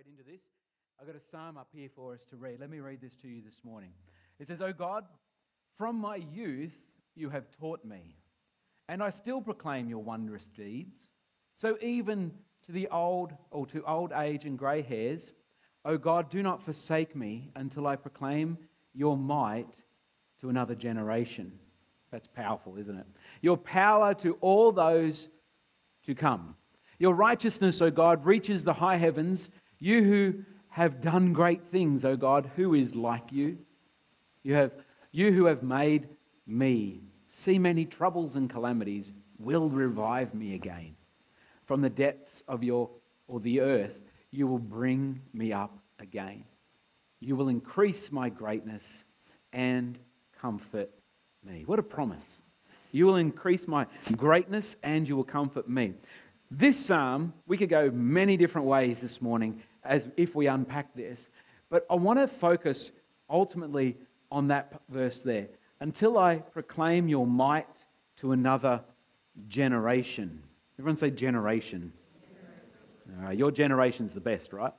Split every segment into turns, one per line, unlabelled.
straight into this. I've got a psalm up here for us to read. Let me read this to you this morning. It says, O God, from my youth you have taught me, and I still proclaim your wondrous deeds. So even to the old or to old age and grey hairs, O God, do not forsake me until I proclaim your might to another generation. That's powerful, isn't it? Your power to all those to come. Your righteousness, O God, reaches the high heavens. You who have done great things, O God, who is like you? You, have, you who have made me see many troubles and calamities will revive me again. From the depths of your or the earth, you will bring me up again. You will increase my greatness and comfort me. What a promise. You will increase my greatness and you will comfort me. This psalm, we could go many different ways this morning as if we unpack this, but I want to focus ultimately on that verse there. Until I proclaim your might to another generation. Everyone say generation. Your generation's the best, right?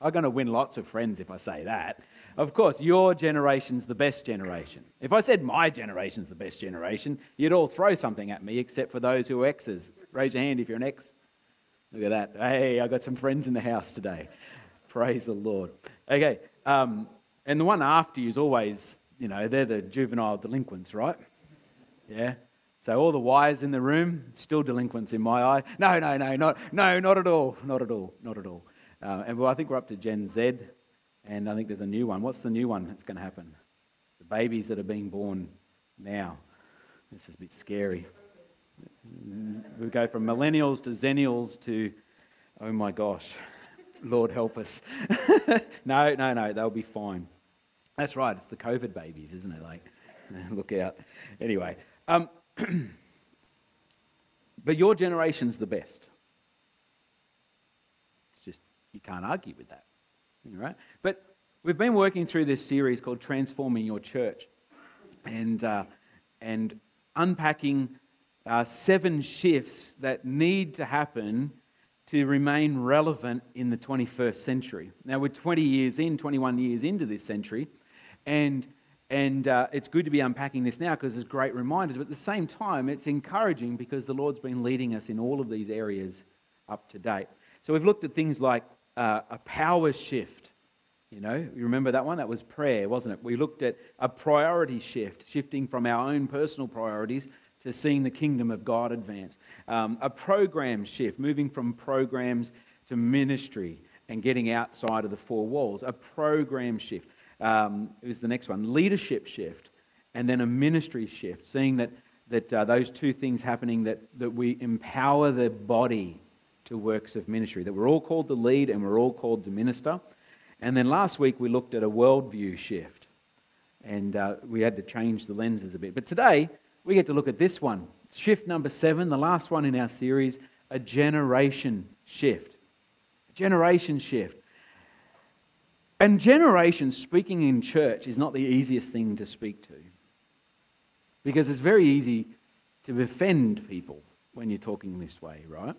I'm going to win lots of friends if I say that. Of course, your generation's the best generation. If I said my generation's the best generation, you'd all throw something at me except for those who are X's. Raise your hand if you're an X. Look at that. Hey, I got some friends in the house today. Praise the Lord. Okay, um, and the one after you is always, you know, they're the juvenile delinquents, right? Yeah. So all the Y's in the room, still delinquents in my eye. No, no, no, not, no, not at all, not at all, not at all. Uh, and well, I think we're up to Gen Z, and I think there's a new one. What's the new one that's going to happen? The babies that are being born now. This is a bit scary. We go from millennials to zennials to, oh my gosh, Lord help us. no, no, no, they'll be fine. That's right, it's the COVID babies, isn't it? Like, look out. Anyway, um, but your generation's the best. It's just, you can't argue with that. Right? But we've been working through this series called Transforming Your Church and, uh, and unpacking uh, seven shifts that need to happen to remain relevant in the 21st century. Now, we're 20 years in, 21 years into this century, and, and uh, it's good to be unpacking this now because there's great reminders, but at the same time, it's encouraging because the Lord's been leading us in all of these areas up to date. So, we've looked at things like uh, a power shift. You know, you remember that one? That was prayer, wasn't it? We looked at a priority shift, shifting from our own personal priorities to seeing the kingdom of God advance. Um, a program shift, moving from programs to ministry and getting outside of the four walls. A program shift um, is the next one. Leadership shift, and then a ministry shift, seeing that, that uh, those two things happening, that, that we empower the body to works of ministry, that we're all called to lead and we're all called to minister. And then last week we looked at a worldview shift and uh, we had to change the lenses a bit. But today we get to look at this one shift number seven, the last one in our series a generation shift. A generation shift. And generation speaking in church is not the easiest thing to speak to because it's very easy to offend people when you're talking this way, right?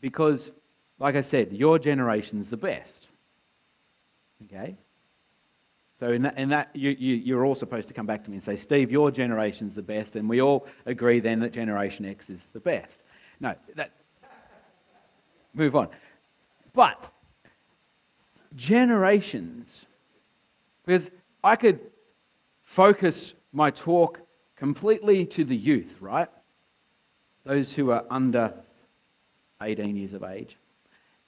Because, like I said, your generation's the best. Okay? So in that, in that you, you, you're all supposed to come back to me and say, Steve, your generation's the best, and we all agree then that Generation X is the best. No, that. Move on. But generations, because I could focus my talk completely to the youth, right? Those who are under 18 years of age.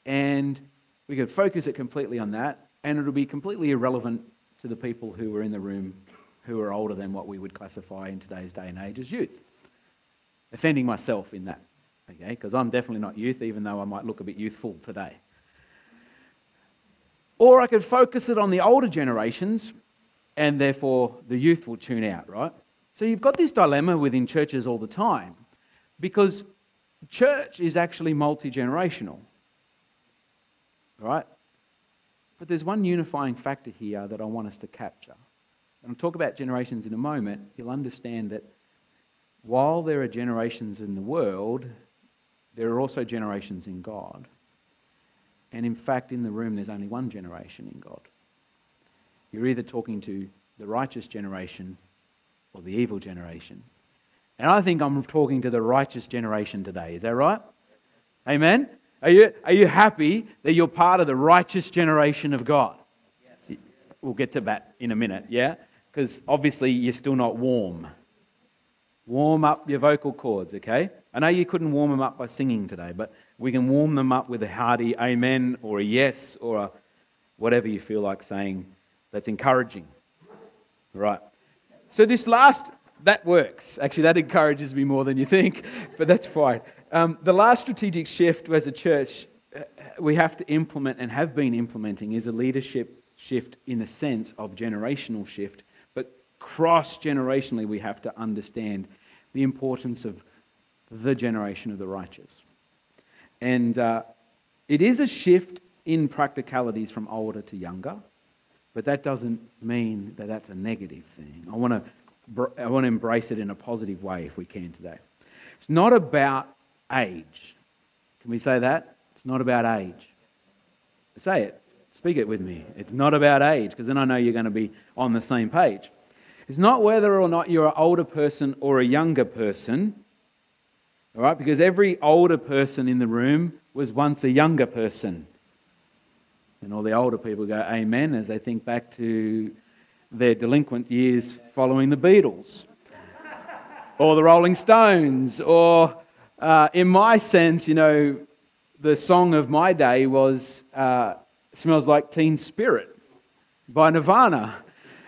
And we could focus it completely on that, and it'll be completely irrelevant to the people who were in the room who are older than what we would classify in today's day and age as youth. Offending myself in that, okay? Because I'm definitely not youth, even though I might look a bit youthful today. Or I could focus it on the older generations, and therefore the youth will tune out, right? So you've got this dilemma within churches all the time because church is actually multi generational. Right? But there's one unifying factor here that I want us to capture. And I'll talk about generations in a moment. You'll understand that while there are generations in the world, there are also generations in God. And in fact, in the room, there's only one generation in God. You're either talking to the righteous generation or the evil generation. And I think I'm talking to the righteous generation today. Is that right? Amen? Are you, are you happy that you're part of the righteous generation of God? Yes. We'll get to that in a minute, yeah? Because obviously you're still not warm. Warm up your vocal cords, okay? I know you couldn't warm them up by singing today, but we can warm them up with a hearty amen or a yes or a whatever you feel like saying that's encouraging. Right. So this last, that works. Actually, that encourages me more than you think, but that's fine. Um, the last strategic shift as a church uh, we have to implement and have been implementing is a leadership shift in the sense of generational shift, but cross generationally we have to understand the importance of the generation of the righteous. And uh, it is a shift in practicalities from older to younger, but that doesn't mean that that's a negative thing. I want to, I want to embrace it in a positive way if we can today. It's not about age. Can we say that? It's not about age. Say it. Speak it with me. It's not about age, because then I know you're going to be on the same page. It's not whether or not you're an older person or a younger person. All right? Because every older person in the room was once a younger person. And all the older people go, Amen, as they think back to their delinquent years following the Beatles or the Rolling Stones. Or, uh, in my sense, you know, the song of my day was uh, Smells Like Teen Spirit by Nirvana.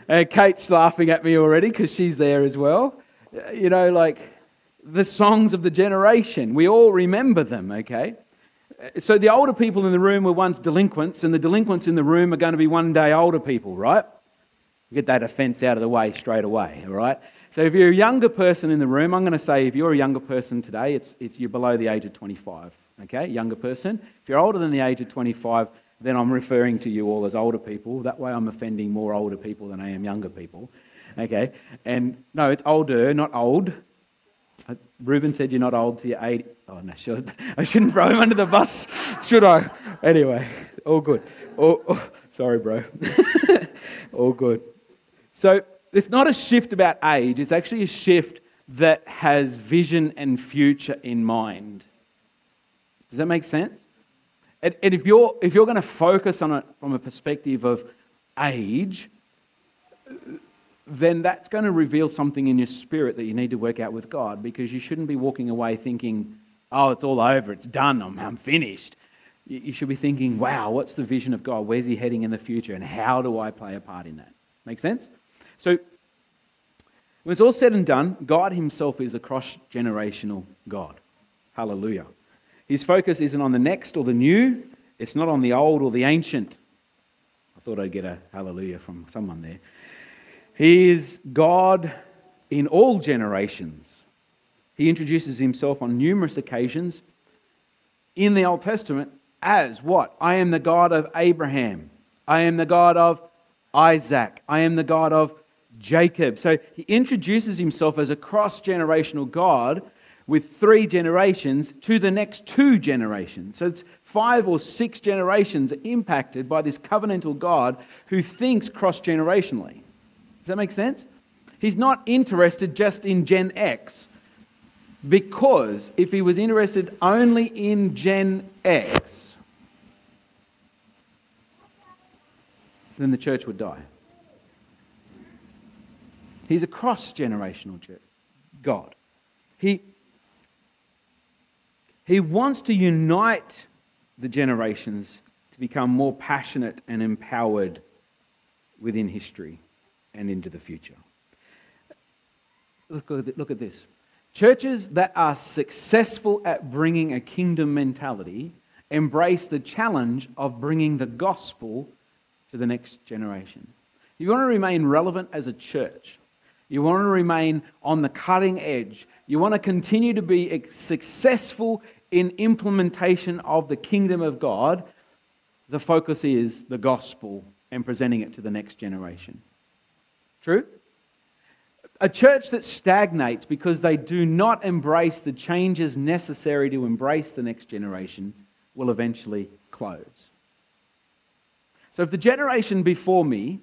Uh, Kate's laughing at me already because she's there as well. Uh, you know, like the songs of the generation. We all remember them, okay? So the older people in the room were once delinquents, and the delinquents in the room are going to be one day older people, right? Get that offense out of the way straight away, all right? So if you're a younger person in the room, I'm going to say if you're a younger person today, it's, it's you're below the age of 25, okay? Younger person. If you're older than the age of 25, then I'm referring to you all as older people. That way I'm offending more older people than I am younger people, okay? And no, it's older, not old, uh, Reuben said you're not old till you're 80. Oh, no, should, I shouldn't throw him under the bus, should I? Anyway, all good. Oh, oh, sorry, bro. all good. So it's not a shift about age, it's actually a shift that has vision and future in mind. Does that make sense? And, and if you're, if you're going to focus on it from a perspective of age, then that's going to reveal something in your spirit that you need to work out with God because you shouldn't be walking away thinking, oh, it's all over, it's done, I'm, I'm finished. You should be thinking, wow, what's the vision of God? Where's He heading in the future? And how do I play a part in that? Make sense? So, when it's all said and done, God Himself is a cross generational God. Hallelujah. His focus isn't on the next or the new, it's not on the old or the ancient. I thought I'd get a hallelujah from someone there. He is God in all generations. He introduces himself on numerous occasions in the Old Testament as what? I am the God of Abraham. I am the God of Isaac. I am the God of Jacob. So he introduces himself as a cross generational God with three generations to the next two generations. So it's five or six generations impacted by this covenantal God who thinks cross generationally. Does that make sense? He's not interested just in Gen X. Because if he was interested only in Gen X, then the church would die. He's a cross generational God. He, he wants to unite the generations to become more passionate and empowered within history and into the future. Look at, look at this. Churches that are successful at bringing a kingdom mentality embrace the challenge of bringing the gospel to the next generation. If You want to remain relevant as a church. You want to remain on the cutting edge. You want to continue to be successful in implementation of the kingdom of God. The focus is the gospel and presenting it to the next generation. True? A church that stagnates because they do not embrace the changes necessary to embrace the next generation will eventually close. So if the generation before me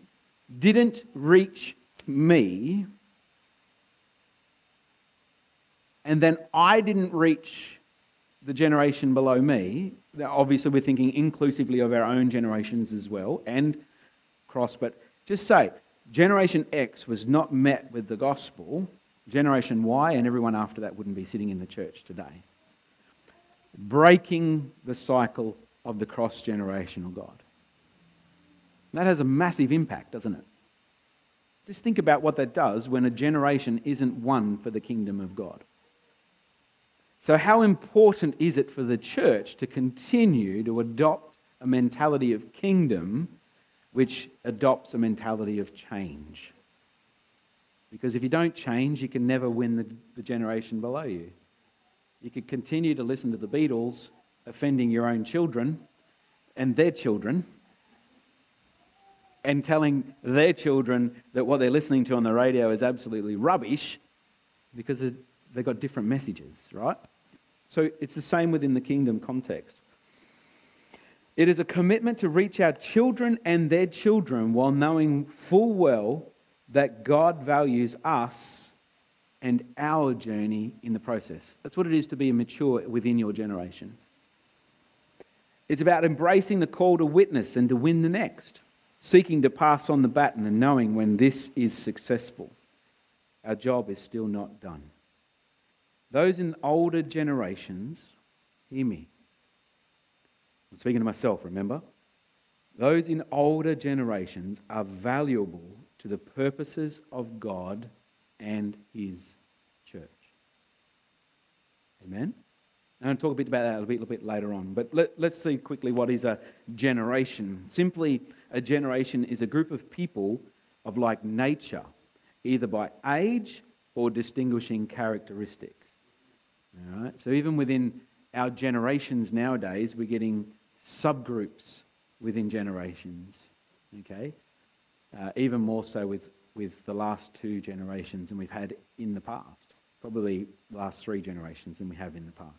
didn't reach me, and then I didn't reach the generation below me, Now, obviously we're thinking inclusively of our own generations as well and cross, but just say, Generation X was not met with the gospel, Generation Y and everyone after that wouldn't be sitting in the church today. Breaking the cycle of the cross generational God. That has a massive impact, doesn't it? Just think about what that does when a generation isn't won for the kingdom of God. So, how important is it for the church to continue to adopt a mentality of kingdom which adopts a mentality of change? Because if you don't change, you can never win the, the generation below you. You could continue to listen to the Beatles, offending your own children and their children, and telling their children that what they're listening to on the radio is absolutely rubbish because they've got different messages, right? So it's the same within the kingdom context. It is a commitment to reach our children and their children while knowing full well that God values us and our journey in the process. That's what it is to be mature within your generation. It's about embracing the call to witness and to win the next, seeking to pass on the baton and knowing when this is successful. Our job is still not done. Those in older generations, hear me. I'm speaking to myself, remember? Those in older generations are valuable to the purposes of God and His church. Amen? I'm going to talk a bit about that a little bit later on. But let, us see quickly what is a generation. Simply, a generation is a group of people of like nature, either by age or distinguishing characteristics. All right? So even within our generations nowadays, we're getting subgroups within generations. Okay? Uh, even more so with, with the last two generations than we've had in the past. Probably last three generations than we have in the past.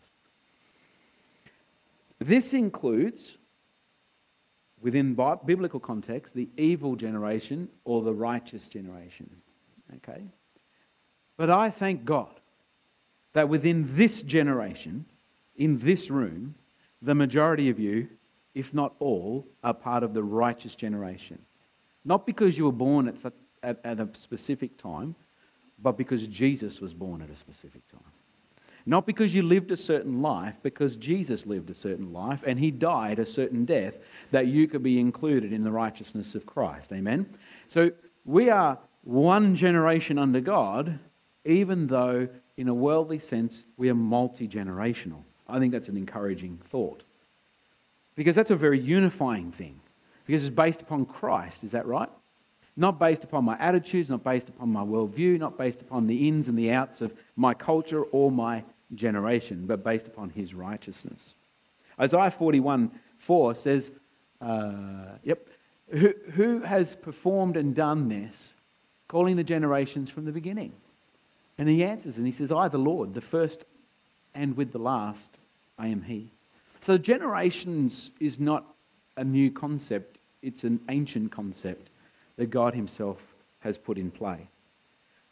This includes, within biblical context, the evil generation or the righteous generation. Okay? But I thank God that within this generation, in this room, the majority of you, if not all, are part of the righteous generation. Not because you were born at, such, at, at a specific time, but because Jesus was born at a specific time. Not because you lived a certain life, because Jesus lived a certain life and he died a certain death that you could be included in the righteousness of Christ. Amen? So we are one generation under God, even though in a worldly sense, we are multi generational. I think that's an encouraging thought. Because that's a very unifying thing. Because it's based upon Christ, is that right? Not based upon my attitudes, not based upon my worldview, not based upon the ins and the outs of my culture or my generation, but based upon his righteousness. Isaiah 41 4 says, uh, Yep, who, who has performed and done this, calling the generations from the beginning? And he answers and he says, I, the Lord, the first and with the last, I am he. So generations is not a new concept, it's an ancient concept that God himself has put in play.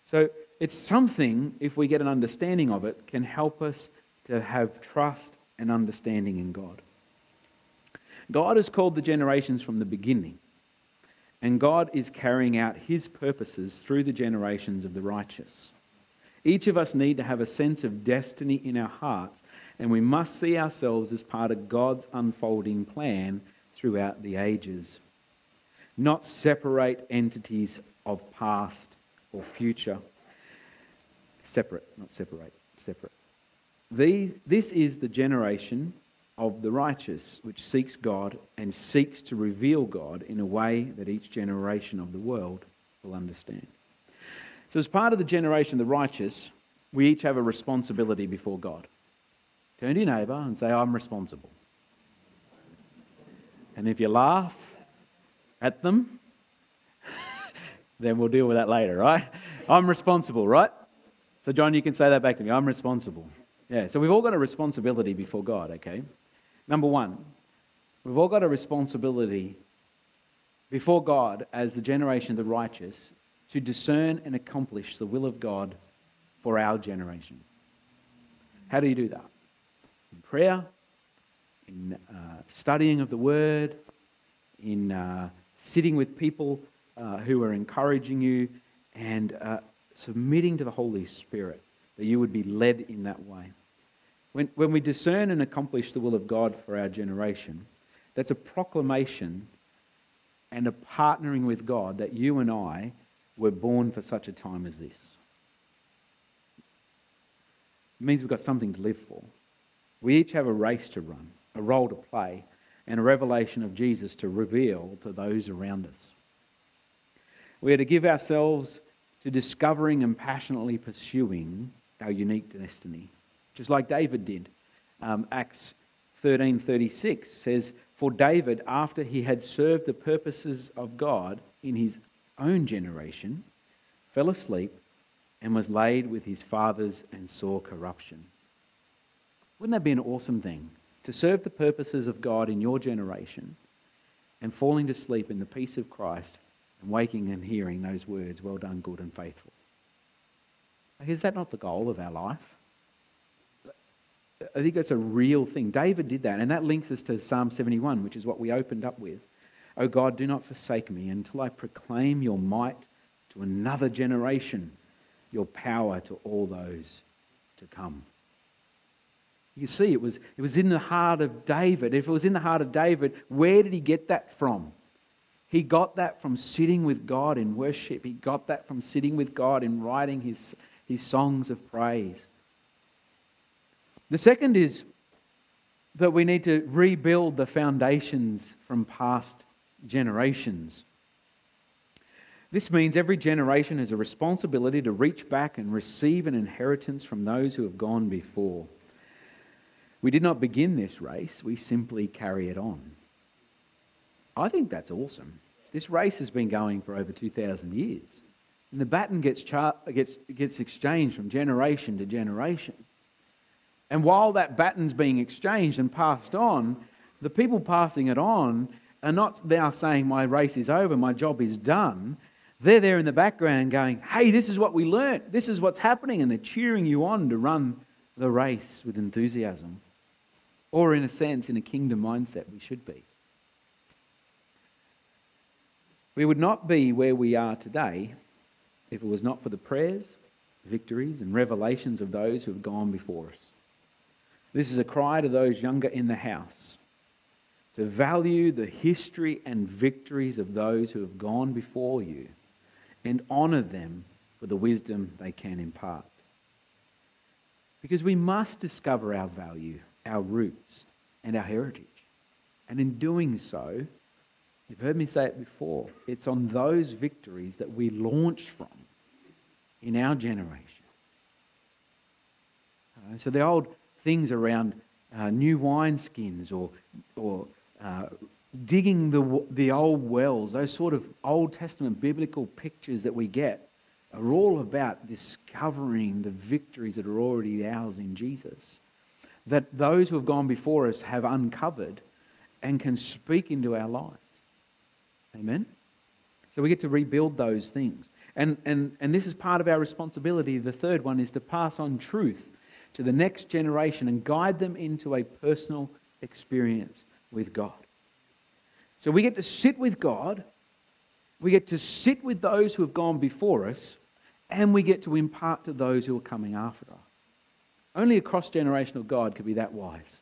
So it's something, if we get an understanding of it, can help us to have trust and understanding in God. God has called the generations from the beginning, and God is carrying out his purposes through the generations of the righteous. Each of us need to have a sense of destiny in our hearts, and we must see ourselves as part of God's unfolding plan throughout the ages. Not separate entities of past or future. Separate, not separate, separate. this is the generation of the righteous which seeks God and seeks to reveal God in a way that each generation of the world will understand. So, as part of the generation of the righteous, we each have a responsibility before God. Turn to your neighbour and say, I'm responsible. And if you laugh at them, then we'll deal with that later, right? I'm responsible, right? So, John, you can say that back to me. I'm responsible. Yeah, so we've all got a responsibility before God, okay? Number one, we've all got a responsibility before God as the generation of the righteous to discern and accomplish the will of God for our generation. How do you do that? In prayer, in uh, studying of the Word, in uh, sitting with people uh, who are encouraging you, and uh, submitting to the Holy Spirit, that you would be led in that way. When, when we discern and accomplish the will of God for our generation, that's a proclamation and a partnering with God that you and I were born for such a time as this. It means we've got something to live for. We each have a race to run, a role to play, and a revelation of Jesus to reveal to those around us. We are to give ourselves to discovering and passionately pursuing our unique destiny, just like David did. Um, Acts 13:36 says, "For David, after he had served the purposes of God in his own generation, fell asleep and was laid with his fathers and saw corruption." Wouldn't that be an awesome thing? To serve the purposes of God in your generation and falling to sleep in the peace of Christ and waking and hearing those words, well done, good and faithful. Is that not the goal of our life? I think that's a real thing. David did that, and that links us to Psalm 71, which is what we opened up with. Oh God, do not forsake me until I proclaim your might to another generation, your power to all those to come. You see, it was, it was in the heart of David. If it was in the heart of David, where did he get that from? He got that from sitting with God in worship. He got that from sitting with God in writing his, his songs of praise. The second is that we need to rebuild the foundations from past generations. This means every generation has a responsibility to reach back and receive an inheritance from those who have gone before. We did not begin this race, we simply carry it on. I think that's awesome. This race has been going for over 2,000 years. And the baton gets, char- gets, gets exchanged from generation to generation. And while that baton's being exchanged and passed on, the people passing it on are not now saying, My race is over, my job is done. They're there in the background going, Hey, this is what we learnt, this is what's happening. And they're cheering you on to run the race with enthusiasm. Or, in a sense, in a kingdom mindset, we should be. We would not be where we are today if it was not for the prayers, victories, and revelations of those who have gone before us. This is a cry to those younger in the house to value the history and victories of those who have gone before you and honour them for the wisdom they can impart. Because we must discover our value, our roots, and our heritage. And in doing so, You've heard me say it before. It's on those victories that we launch from in our generation. Uh, so the old things around uh, new wineskins or, or uh, digging the, the old wells, those sort of Old Testament biblical pictures that we get, are all about discovering the victories that are already ours in Jesus. That those who have gone before us have uncovered and can speak into our lives. Amen? So we get to rebuild those things. And, and, and this is part of our responsibility. The third one is to pass on truth to the next generation and guide them into a personal experience with God. So we get to sit with God, we get to sit with those who have gone before us, and we get to impart to those who are coming after us. Only a cross generational God could be that wise.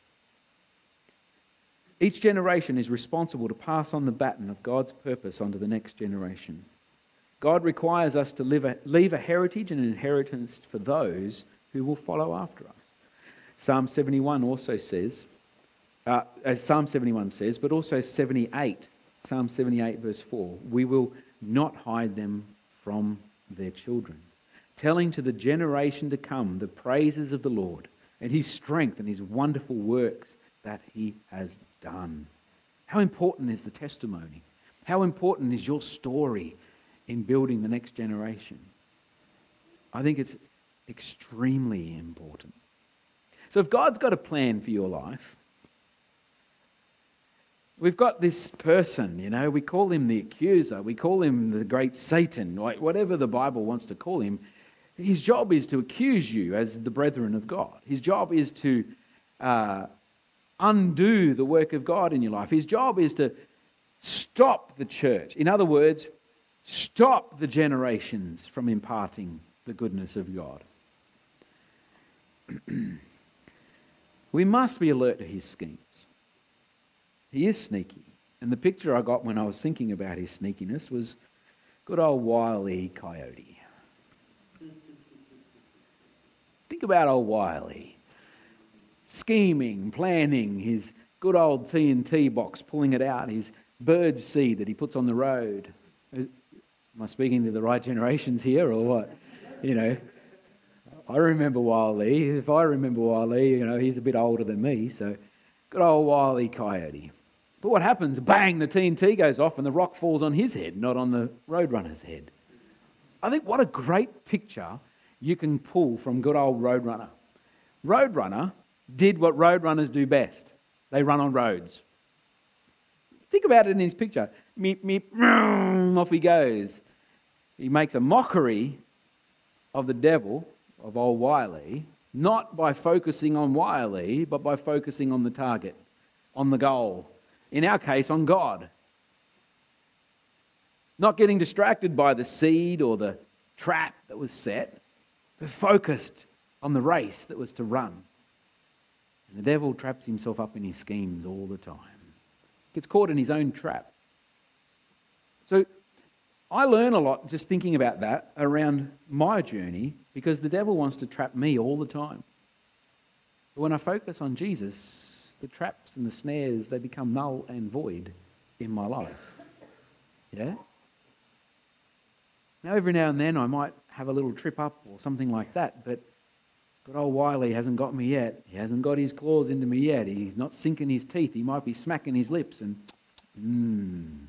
Each generation is responsible to pass on the baton of God's purpose onto the next generation. God requires us to a, leave a heritage and an inheritance for those who will follow after us. Psalm 71 also says, uh, as Psalm 71 says, but also 78, Psalm 78, verse 4, we will not hide them from their children, telling to the generation to come the praises of the Lord and his strength and his wonderful works that he has done. How important is the testimony? How important is your story in building the next generation? I think it's extremely important. So if God's got a plan for your life, we've got this person, you know, we call him the accuser, we call him the great Satan, whatever the Bible wants to call him. His job is to accuse you as the brethren of God. His job is to uh, undo the work of God in your life. His job is to stop the church. In other words, stop the generations from imparting the goodness of God. we must be alert to his schemes. He is sneaky. And the picture I got when I was thinking about his sneakiness was good old Wiley Coyote. Think about old Wiley. Scheming, planning, his good old TNT box, pulling it out, his bird seed that he puts on the road. Uh, am I speaking to the right generations here or what? You know, I remember Wiley. If I remember Wiley, you know, he's a bit older than me, so good old Wiley Coyote. But what happens? Bang, the TNT goes off and the rock falls on his head, not on the Roadrunner's head. I think what a great picture you can pull from good old Roadrunner. Roadrunner did what Roadrunners do best they run on roads. Think about it in his picture. Meep, meep, off he goes. He makes a mockery of the devil of old Wiley, not by focusing on Wiley, but by focusing on the target, on the goal. In our case, on God. Not getting distracted by the seed or the trap that was set, but focused on the race that was to run. And the devil traps himself up in his schemes all the time, gets caught in his own trap. So I learn a lot just thinking about that around my journey because the devil wants to trap me all the time. But when I focus on Jesus, the traps and the snares, they become null and void in my life. Yeah? Now, every now and then I might have a little trip up or something like that, but good old Wiley hasn't got me yet. He hasn't got his claws into me yet. He's not sinking his teeth. He might be smacking his lips and, mmm.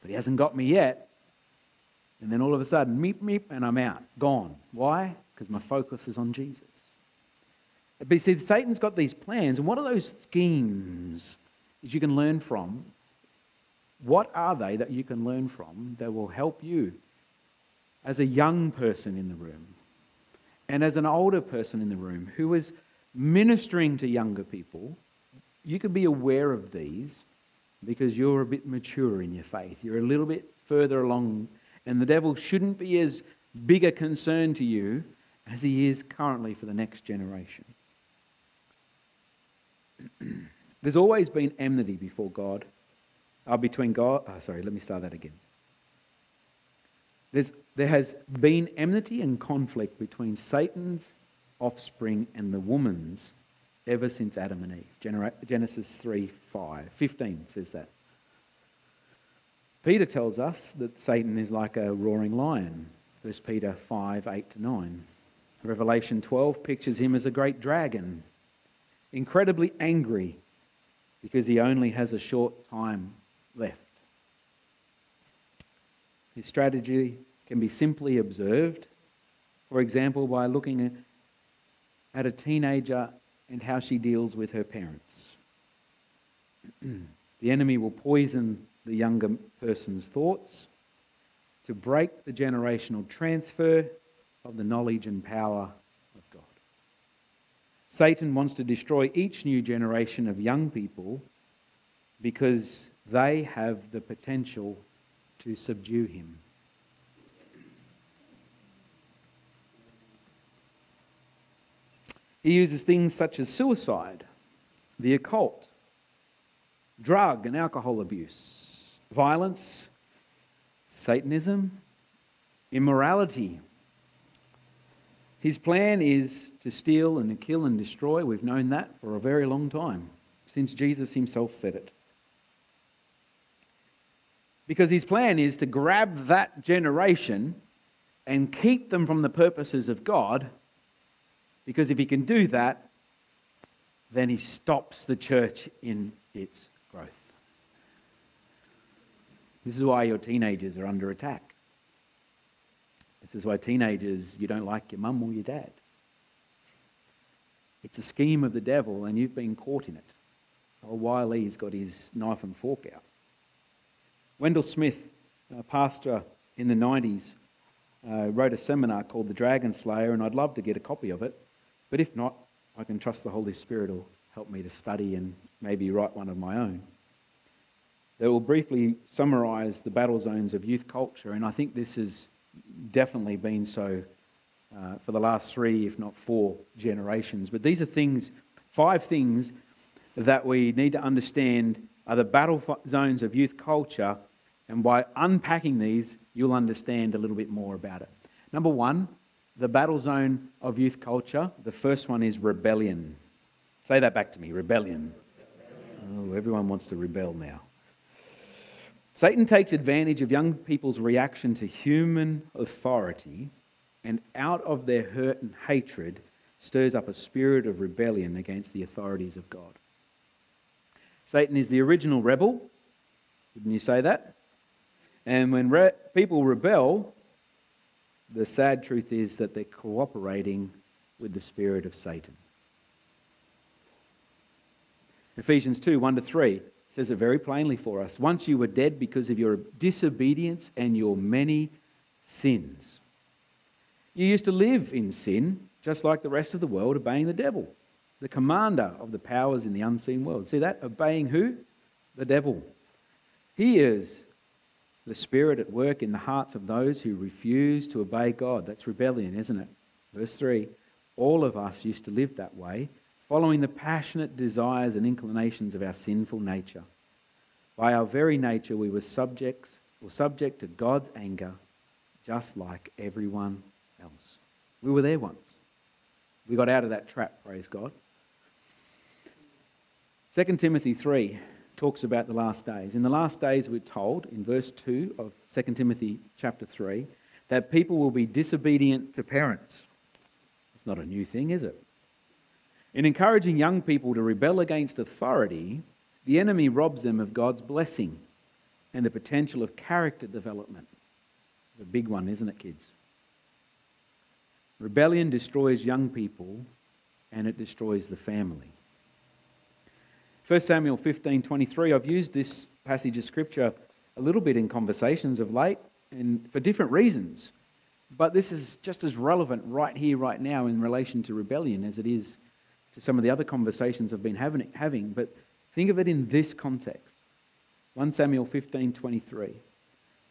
But he hasn't got me yet. And then all of a sudden, meep, meep, and I'm out, gone. Why? Because my focus is on Jesus. But you see, Satan's got these plans, and what are those schemes that you can learn from? What are they that you can learn from that will help you as a young person in the room and as an older person in the room who is ministering to younger people? You can be aware of these because you're a bit mature in your faith. You're a little bit further along and the devil shouldn't be as big a concern to you as he is currently for the next generation. There's always been enmity before God, uh, between God. Oh, sorry, let me start that again. There's, there has been enmity and conflict between Satan's offspring and the woman's ever since Adam and Eve. Genesis 3 5. 15 says that. Peter tells us that Satan is like a roaring lion. 1 Peter 5 8 to 9. Revelation 12 pictures him as a great dragon, incredibly angry because he only has a short time left. His strategy can be simply observed, for example, by looking at a teenager and how she deals with her parents. the enemy will poison the younger person's thoughts, to break the generational transfer of the knowledge and power of God. Satan wants to destroy each new generation of young people because they have the potential to subdue him. He uses things such as suicide, the occult, drug and alcohol abuse, violence, Satanism, immorality. His plan is to steal and to kill and destroy. We've known that for a very long time, since Jesus himself said it. Because his plan is to grab that generation and keep them from the purposes of God. Because if he can do that, then he stops the church in its growth. This is why your teenagers are under attack. This is why teenagers, you don't like your mum or your dad. It's a scheme of the devil, and you've been caught in it. Oh, Wiley's got his knife and fork out. Wendell Smith, a pastor in the 90s, uh, wrote a seminar called The Dragon Slayer, and I'd love to get a copy of it. But if not, I can trust the Holy Spirit will help me to study and maybe write one of my own. That will briefly summarize the battle zones of youth culture, and I think this has definitely been so uh, for the last three, if not four generations. But these are things, five things that we need to understand are the battle zones of youth culture, and by unpacking these, you'll understand a little bit more about it. Number one, the battle zone of youth culture. The first one is rebellion. Say that back to me rebellion. Oh, everyone wants to rebel now. Satan takes advantage of young people's reaction to human authority and out of their hurt and hatred stirs up a spirit of rebellion against the authorities of God. Satan is the original rebel. Didn't you say that? And when re- people rebel, the sad truth is that they're cooperating with the spirit of Satan. Ephesians 2 1 to 3 says it very plainly for us. Once you were dead because of your disobedience and your many sins. You used to live in sin, just like the rest of the world, obeying the devil, the commander of the powers in the unseen world. See that? Obeying who? The devil. He is the spirit at work in the hearts of those who refuse to obey God. That's rebellion, isn't it? Verse 3 All of us used to live that way following the passionate desires and inclinations of our sinful nature. By our very nature, we were subjects or subject to God's anger, just like everyone else. We were there once. We got out of that trap, praise God. 2 Timothy 3 talks about the last days. In the last days, we're told in verse 2 of 2 Timothy chapter 3 that people will be disobedient to parents. It's not a new thing, is it? In encouraging young people to rebel against authority, the enemy robs them of God's blessing and the potential of character development. The big one, isn't it, kids? Rebellion destroys young people and it destroys the family. 1 Samuel 15:23 I've used this passage of scripture a little bit in conversations of late and for different reasons. But this is just as relevant right here right now in relation to rebellion as it is to some of the other conversations I've been having, but think of it in this context. 1 Samuel 15:23.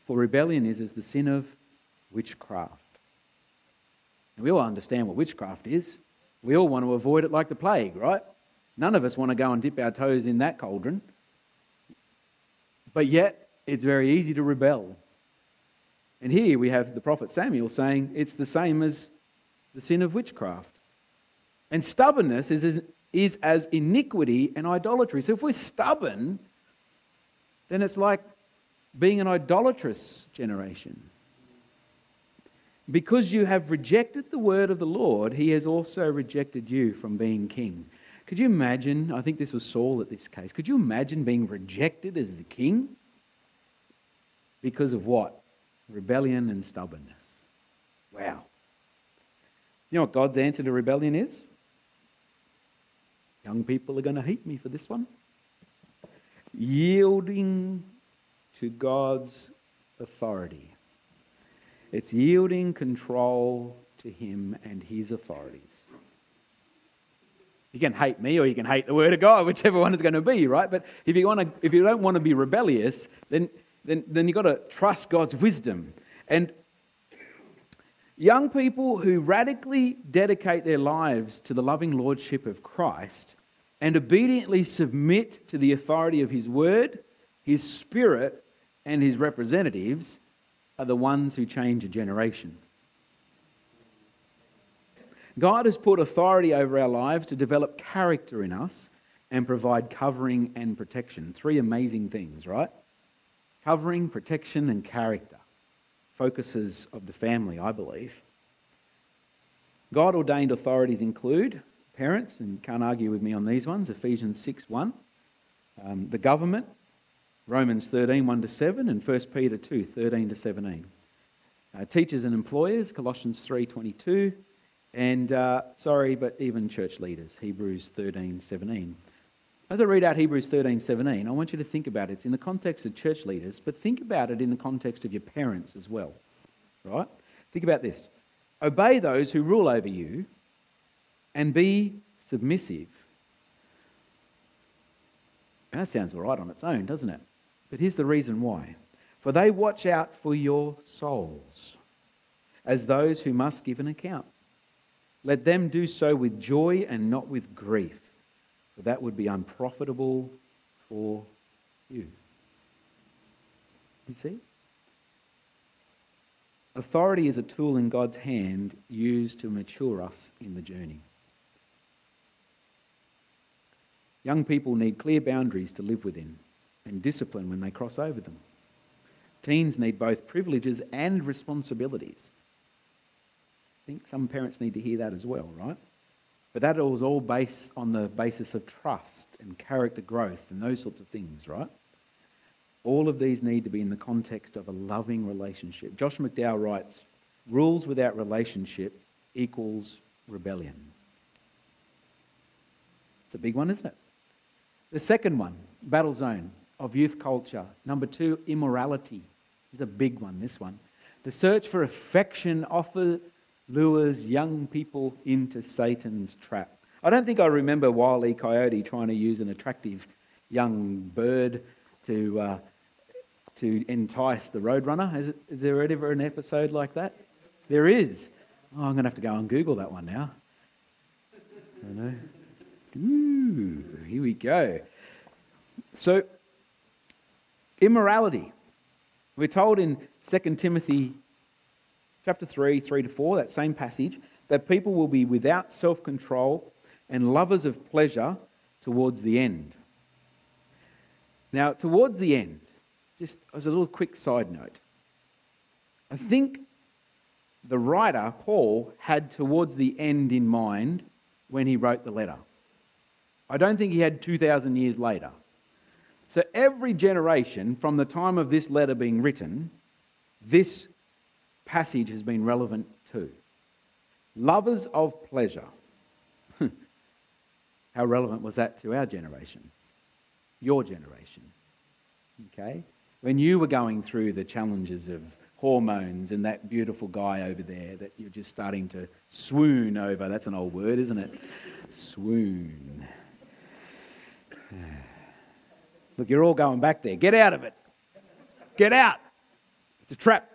For rebellion is as the sin of witchcraft. We all understand what witchcraft is. We all want to avoid it like the plague, right? None of us want to go and dip our toes in that cauldron. But yet, it's very easy to rebel. And here we have the prophet Samuel saying it's the same as the sin of witchcraft. And stubbornness is, is as iniquity and idolatry. So if we're stubborn, then it's like being an idolatrous generation. Because you have rejected the word of the Lord, he has also rejected you from being king. Could you imagine? I think this was Saul at this case. Could you imagine being rejected as the king? Because of what? Rebellion and stubbornness. Wow. You know what God's answer to rebellion is? Young people are going to hate me for this one. Yielding to God's authority. It's yielding control to Him and His authorities. You can hate me or you can hate the Word of God, whichever one is going to be, right? But if you, want to, if you don't want to be rebellious, then, then, then you've got to trust God's wisdom. And young people who radically dedicate their lives to the loving Lordship of Christ and obediently submit to the authority of His Word, His Spirit, and His representatives are the ones who change a generation. God has put authority over our lives to develop character in us and provide covering and protection. Three amazing things, right? Covering, protection, and character. Focuses of the family, I believe. God ordained authorities include parents, and can't argue with me on these ones, Ephesians 6 1. Um, the government, Romans 13 1 to 7, and 1 Peter 2 13 to 17. uh, teachers and employers, Colossians 3.22, and, uh, sorry, but even church leaders, Hebrews 13.17. As I read out Hebrews 13.17, I want you to think about it. It's in the context of church leaders, but think about it in the context of your parents as well, right? Think about this. Obey those who rule over you and be submissive. That sounds all right on its own, doesn't it? But here's the reason why. For they watch out for your souls as those who must give an account. Let them do so with joy and not with grief, for that would be unprofitable for you. You see? Authority is a tool in God's hand used to mature us in the journey. Young people need clear boundaries to live within and discipline when they cross over them. Teens need both privileges and responsibilities. I think some parents need to hear that as well, right? But that is all based on the basis of trust and character growth and those sorts of things, right? All of these need to be in the context of a loving relationship. Josh McDowell writes rules without relationship equals rebellion. It's a big one, isn't it? The second one, battle zone of youth culture. Number two, immorality is a big one, this one. The search for affection often lures young people into Satan's trap. I don't think I remember Wile E. Coyote trying to use an attractive young bird to, uh, to entice the roadrunner. Is, is there ever an episode like that? There is. Oh, I'm going to have to go and Google that one now. I know. Ooh, here we go. So, immorality. We're told in 2 Timothy chapter 3, 3 to 4, that same passage, that people will be without self control and lovers of pleasure towards the end. Now, towards the end, just as a little quick side note, I think the writer, Paul, had towards the end in mind when he wrote the letter. I don't think he had 2,000 years later. So every generation from the time of this letter being written, this passage has been relevant to. Lovers of pleasure. How relevant was that to our generation? Your generation. Okay? When you were going through the challenges of hormones and that beautiful guy over there that you're just starting to swoon over. That's an old word, isn't it? Swoon. Look, you're all going back there. Get out of it. Get out. It's a trap.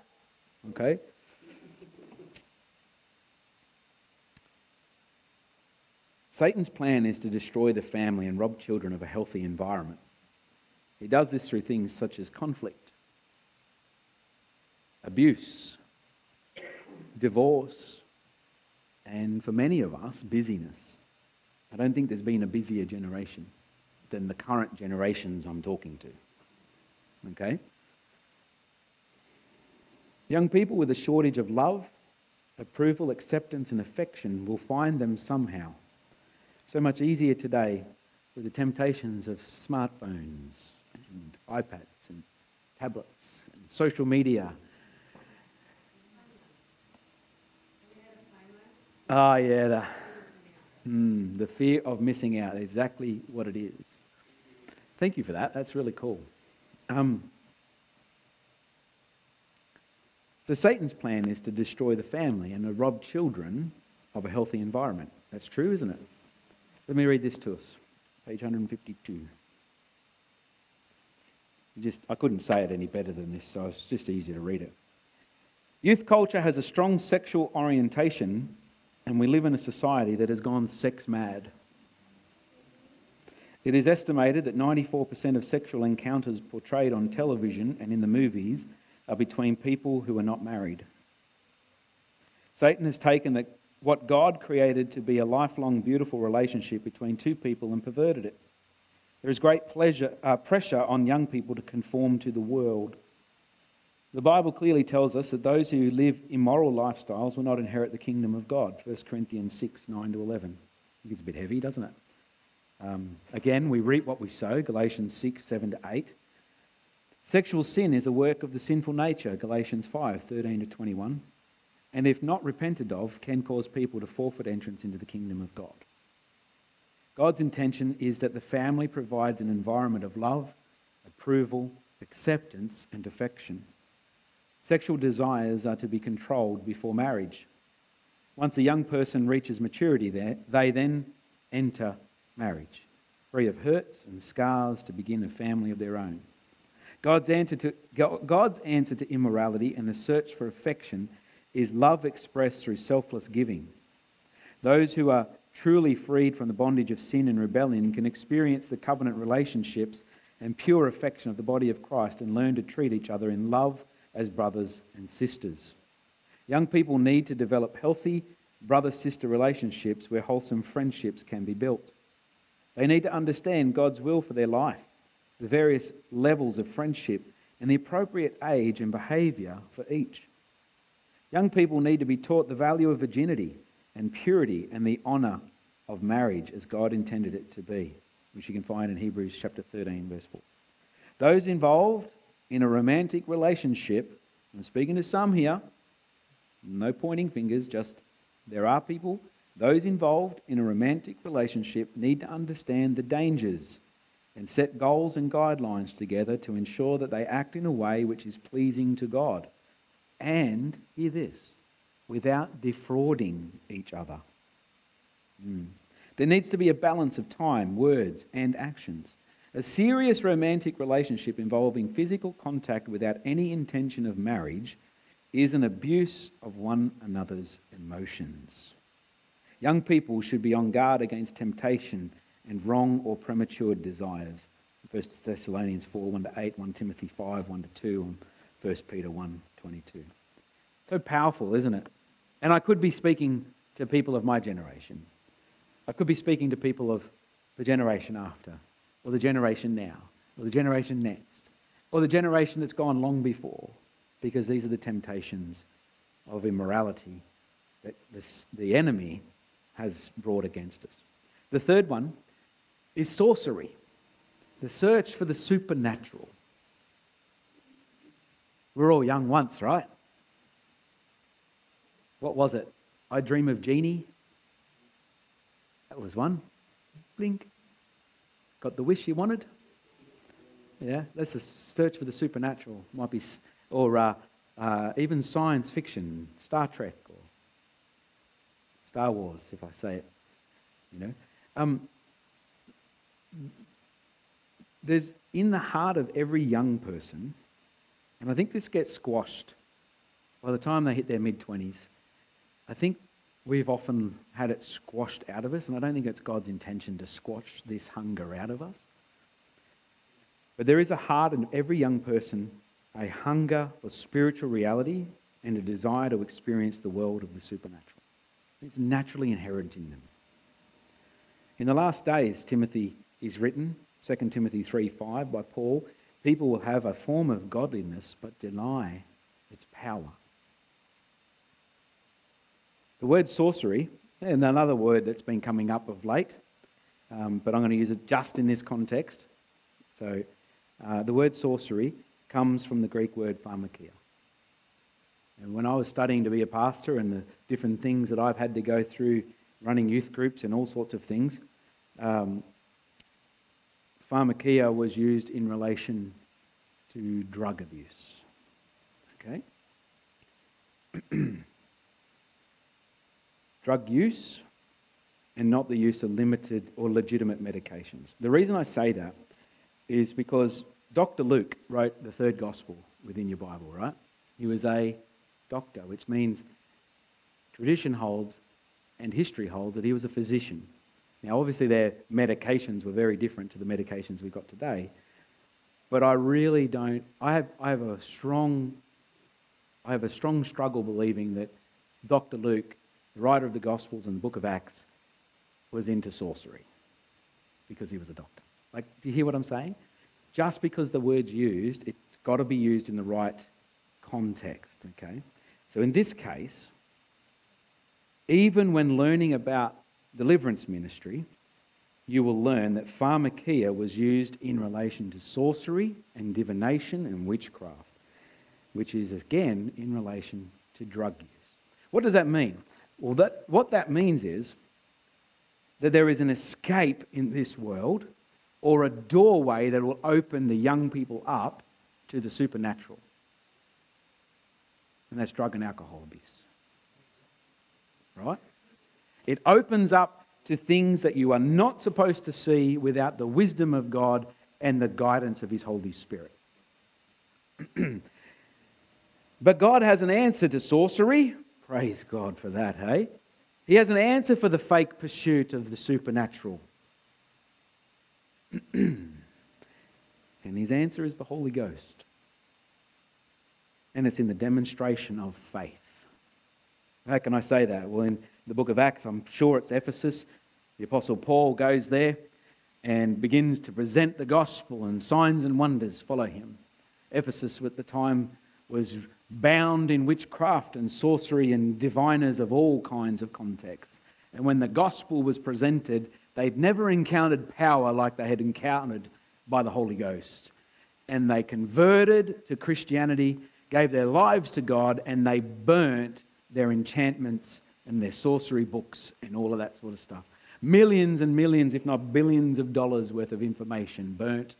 Okay? Satan's plan is to destroy the family and rob children of a healthy environment. He does this through things such as conflict, abuse, divorce, and for many of us, busyness. I don't think there's been a busier generation than the current generations I'm talking to. Okay? Young people with a shortage of love, approval, acceptance, and affection will find them somehow. So much easier today with the temptations of smartphones and iPads and tablets and social media. Ah, oh, yeah, the, mm, the fear of missing out, exactly what it is. Thank you for that. That's really cool. Um, so, Satan's plan is to destroy the family and to rob children of a healthy environment. That's true, isn't it? Let me read this to us. Page 152. Just, I couldn't say it any better than this, so it's just easy to read it. Youth culture has a strong sexual orientation, and we live in a society that has gone sex mad. It is estimated that 94% of sexual encounters portrayed on television and in the movies are between people who are not married. Satan has taken the, what God created to be a lifelong, beautiful relationship between two people and perverted it. There is great pleasure, uh, pressure on young people to conform to the world. The Bible clearly tells us that those who live immoral lifestyles will not inherit the kingdom of God. 1 Corinthians 6 9 to 11. It's a bit heavy, doesn't it? Um, again, we reap what we sow, Galatians 6, 7 to 8. Sexual sin is a work of the sinful nature, Galatians 5 13 to 21, and if not repented of, can cause people to forfeit entrance into the kingdom of God. God's intention is that the family provides an environment of love, approval, acceptance, and affection. Sexual desires are to be controlled before marriage. Once a young person reaches maturity, there, they then enter marriage, free of hurts and scars to begin a family of their own. God's answer to, God's answer to immorality and the search for affection is love expressed through selfless giving. Those who are truly freed from the bondage of sin and rebellion can experience the covenant relationships and pure affection of the body of Christ and learn to treat each other in love as brothers and sisters. Young people need to develop healthy brother sister relationships where wholesome friendships can be built. They need to understand God's will for their life, the various levels of friendship, and the appropriate age and behaviour for each. Young people need to be taught the value of virginity and purity and the honour of marriage as God intended it to be, which you can find in Hebrews chapter 13, verse 4. Those involved in a romantic relationship, I'm speaking to some here, no pointing fingers, just there are people, those involved in a romantic relationship need to understand the dangers and set goals and guidelines together to ensure that they act in a way which is pleasing to God. And, hear this, without defrauding each other. Mm. There needs to be a balance of time, words, and actions. A serious romantic relationship involving physical contact without any intention of marriage is an abuse of one another's emotions. Young people should be on guard against temptation and wrong or premature desires. 1 Thessalonians 4 1 to 8, 1 Timothy 5 1 to 2, and 1 Peter 1 22. So powerful, isn't it? And I could be speaking to people of my generation. I could be speaking to people of the generation after, or the generation now, or the generation next, or the generation that's gone long before because these are the temptations of immorality that this, the enemy has brought against us. The third one is sorcery, the search for the supernatural. We're all young once, right? What was it? I dream of Jeannie. That was one. Blink. Got the wish you wanted? Yeah, that's a search for the supernatural. Might be or uh, uh, even science fiction, Star Trek or Star Wars, if I say it, you know. Um, there's in the heart of every young person, and I think this gets squashed by the time they hit their mid 20s. I think we've often had it squashed out of us, and I don't think it's God's intention to squash this hunger out of us. But there is a heart in every young person a hunger for spiritual reality and a desire to experience the world of the supernatural. It's naturally inherent in them. In the last days, Timothy is written, 2 Timothy 3 5 by Paul, people will have a form of godliness but deny its power. The word sorcery, and another word that's been coming up of late, um, but I'm going to use it just in this context. So, uh, the word sorcery comes from the Greek word pharmakeia. And when I was studying to be a pastor and the different things that I've had to go through running youth groups and all sorts of things, um, pharmakeia was used in relation to drug abuse. Okay? drug use and not the use of limited or legitimate medications. The reason I say that is because Dr. Luke wrote the third gospel within your Bible, right? He was a doctor, which means tradition holds and history holds that he was a physician. Now, obviously, their medications were very different to the medications we've got today, but I really don't. I have, I have a strong, I have a strong struggle believing that Dr. Luke, the writer of the Gospels and the Book of Acts, was into sorcery because he was a doctor. Like, do you hear what I'm saying? just because the word's used, it's got to be used in the right context, okay? So in this case, even when learning about deliverance ministry, you will learn that pharmakeia was used in relation to sorcery and divination and witchcraft, which is again in relation to drug use. What does that mean? Well, that, what that means is that there is an escape in this world or a doorway that will open the young people up to the supernatural. And that's drug and alcohol abuse. Right? It opens up to things that you are not supposed to see without the wisdom of God and the guidance of His Holy Spirit. but God has an answer to sorcery. Praise God for that, hey? He has an answer for the fake pursuit of the supernatural. and his answer is the Holy Ghost. And it's in the demonstration of faith. How can I say that? Well, in the book of Acts, I'm sure it's Ephesus. The Apostle Paul goes there and begins to present the gospel, and signs and wonders follow him. Ephesus, at the time, was bound in witchcraft and sorcery and diviners of all kinds of contexts. And when the gospel was presented, they'd never encountered power like they had encountered by the Holy Ghost. And they converted to Christianity, gave their lives to God, and they burnt their enchantments and their sorcery books and all of that sort of stuff. Millions and millions, if not billions of dollars worth of information burnt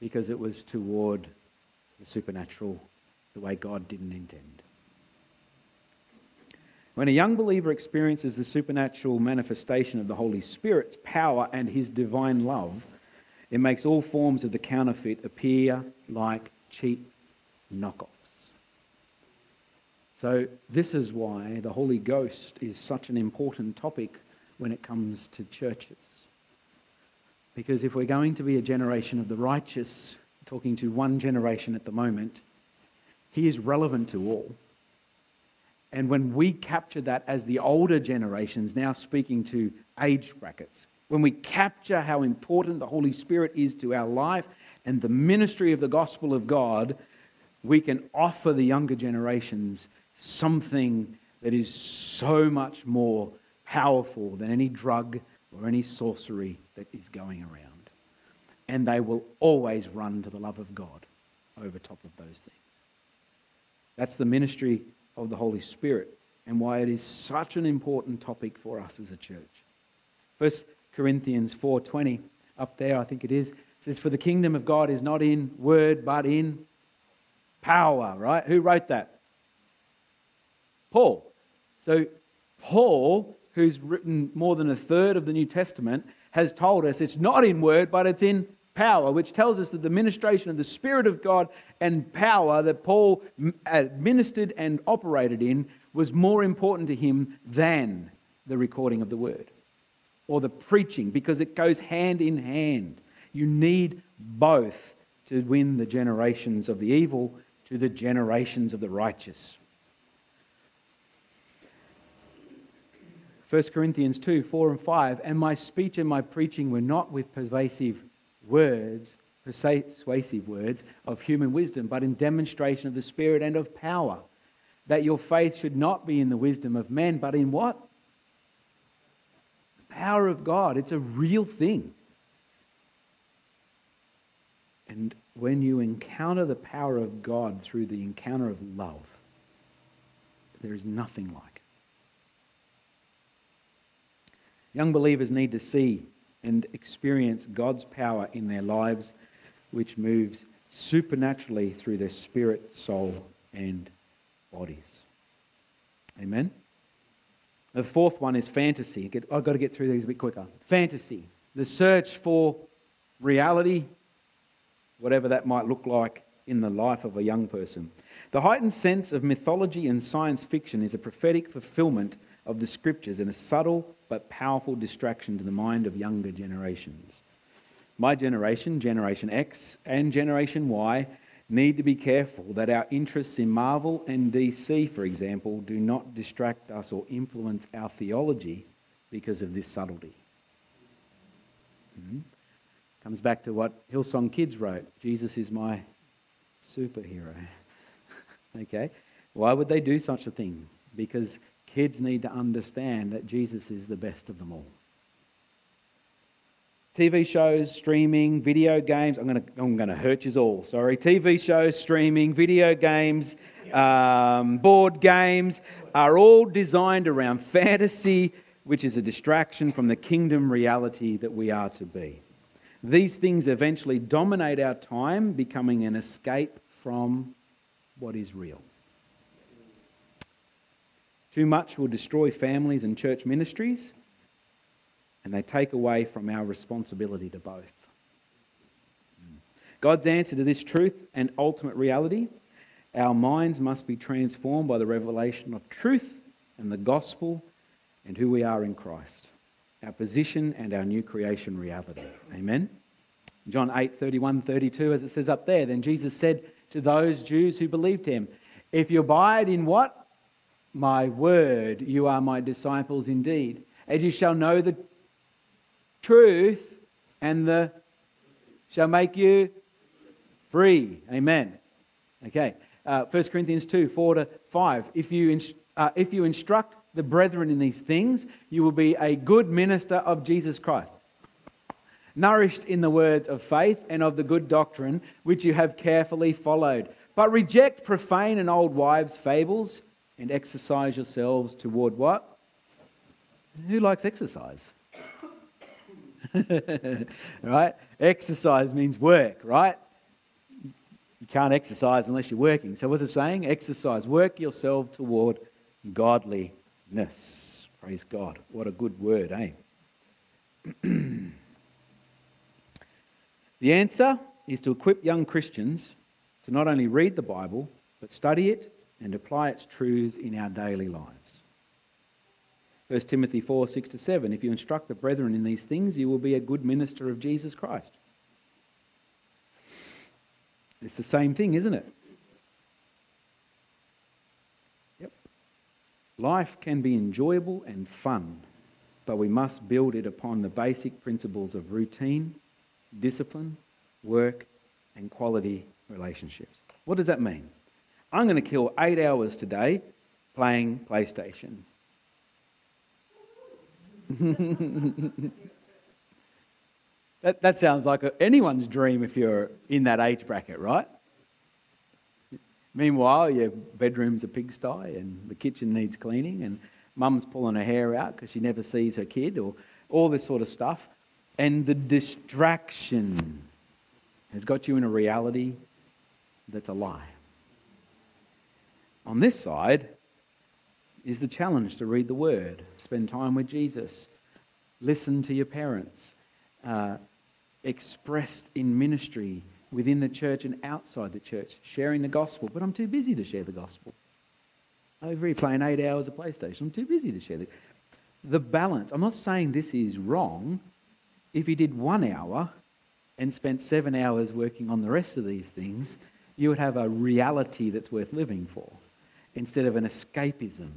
because it was toward the supernatural the way God didn't intend. When a young believer experiences the supernatural manifestation of the Holy Spirit's power and his divine love, it makes all forms of the counterfeit appear like cheap knockoffs. So, this is why the Holy Ghost is such an important topic when it comes to churches. Because if we're going to be a generation of the righteous, talking to one generation at the moment, he is relevant to all. And when we capture that as the older generations, now speaking to age brackets, when we capture how important the Holy Spirit is to our life and the ministry of the gospel of God, we can offer the younger generations something that is so much more powerful than any drug or any sorcery that is going around. And they will always run to the love of God over top of those things. That's the ministry of the Holy Spirit and why it is such an important topic for us as a church. First Corinthians 4:20 up there I think it is says for the kingdom of God is not in word but in power, right? Who wrote that? Paul. So Paul, who's written more than a third of the New Testament, has told us it's not in word but it's in power, which tells us that the ministration of the Spirit of God and power that Paul administered and operated in was more important to him than the recording of the word or the preaching because it goes hand in hand. You need both to win the generations of the evil to the generations of the righteous. 1 Corinthians 2 4 and 5 And my speech and my preaching were not with persuasive words, persuasive words of human wisdom, but in demonstration of the Spirit and of power. That your faith should not be in the wisdom of men, but in what? The power of God. It's a real thing. And when you encounter the power of God through the encounter of love, there is nothing like it. Young believers need to see and experience God's power in their lives, which moves supernaturally through their spirit, soul, and bodies. Amen? The fourth one is fantasy. I've got to get through these a bit quicker. Fantasy, the search for reality, whatever that might look like in the life of a young person. The heightened sense of mythology and science fiction is a prophetic fulfillment of the scriptures and a subtle but powerful distraction to the mind of younger generations. My generation, Generation X, and Generation Y need to be careful that our interests in Marvel and DC, for example, do not distract us or influence our theology because of this subtlety. Mm-hmm. Comes back to what Hillsong Kids wrote Jesus is my superhero. okay? Why would they do such a thing? Because Kids need to understand that Jesus is the best of them all. TV shows, streaming, video games. I'm going to, I'm going to hurt you all. Sorry. TV shows, streaming, video games, um, board games are all designed around fantasy, which is a distraction from the kingdom reality that we are to be. These things eventually dominate our time, becoming an escape from what is real. Too much will destroy families and church ministries and they take away from our responsibility to both. Mm. God's answer to this truth and ultimate reality our minds must be transformed by the revelation of truth and the gospel and who we are in Christ, our position and our new creation reality. Amen. John 8 31 32, as it says up there, then Jesus said to those Jews who believed him, If you abide in what? My word, you are my disciples indeed, and you shall know the truth and the shall make you free. Amen. Okay. Uh, 1 Corinthians 2 4 to 5. If you, uh, if you instruct the brethren in these things, you will be a good minister of Jesus Christ, nourished in the words of faith and of the good doctrine which you have carefully followed. But reject profane and old wives' fables and exercise yourselves toward what? Who likes exercise? right? Exercise means work, right? You can't exercise unless you're working. So, what's it saying? Exercise. Work yourself toward godliness. Praise God. What a good word, eh? the answer is to equip young Christians to not only read the Bible, but study it and apply its truths in our daily lives. 1 Timothy 4 6 to 7. If you instruct the brethren in these things, you will be a good minister of Jesus Christ. It's the same thing, isn't it? Yep. Life can be enjoyable and fun, but we must build it upon the basic principles of routine, discipline, work, and quality relationships. What does that mean? I'm going to kill eight hours today playing PlayStation. that, that sounds like anyone's dream if you're in that age bracket, right? Meanwhile, your bedroom's a pigsty and the kitchen needs cleaning and mum's pulling her hair out because she never sees her kid or all this sort of stuff. And the distraction has got you in a reality that's a lie. On this side, is the challenge to read the Word, spend time with Jesus, listen to your parents, uh, expressed in ministry within the church and outside the church, sharing the gospel. But I'm too busy to share the gospel. Over here playing eight hours of PlayStation. I'm too busy to share the, the balance. I'm not saying this is wrong. If you did one hour and spent seven hours working on the rest of these things, you would have a reality that's worth living for instead of an escapism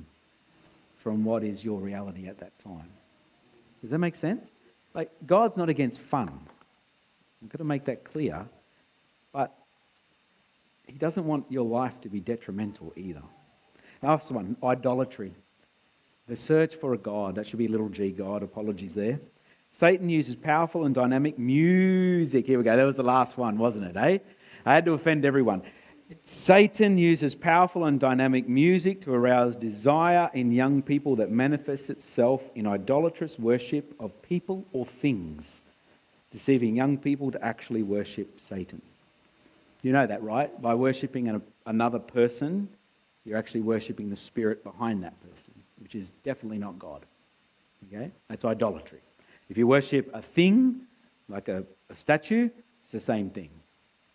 from what is your reality at that time. Does that make sense? Like, God's not against fun. I've got to make that clear. But He doesn't want your life to be detrimental either. Last one idolatry. The search for a God. That should be little g God. Apologies there. Satan uses powerful and dynamic music. Here we go. That was the last one, wasn't it, eh? I had to offend everyone. Satan uses powerful and dynamic music to arouse desire in young people that manifests itself in idolatrous worship of people or things, deceiving young people to actually worship Satan. You know that, right? By worshipping an, another person, you're actually worshipping the spirit behind that person, which is definitely not God. Okay? That's idolatry. If you worship a thing, like a, a statue, it's the same thing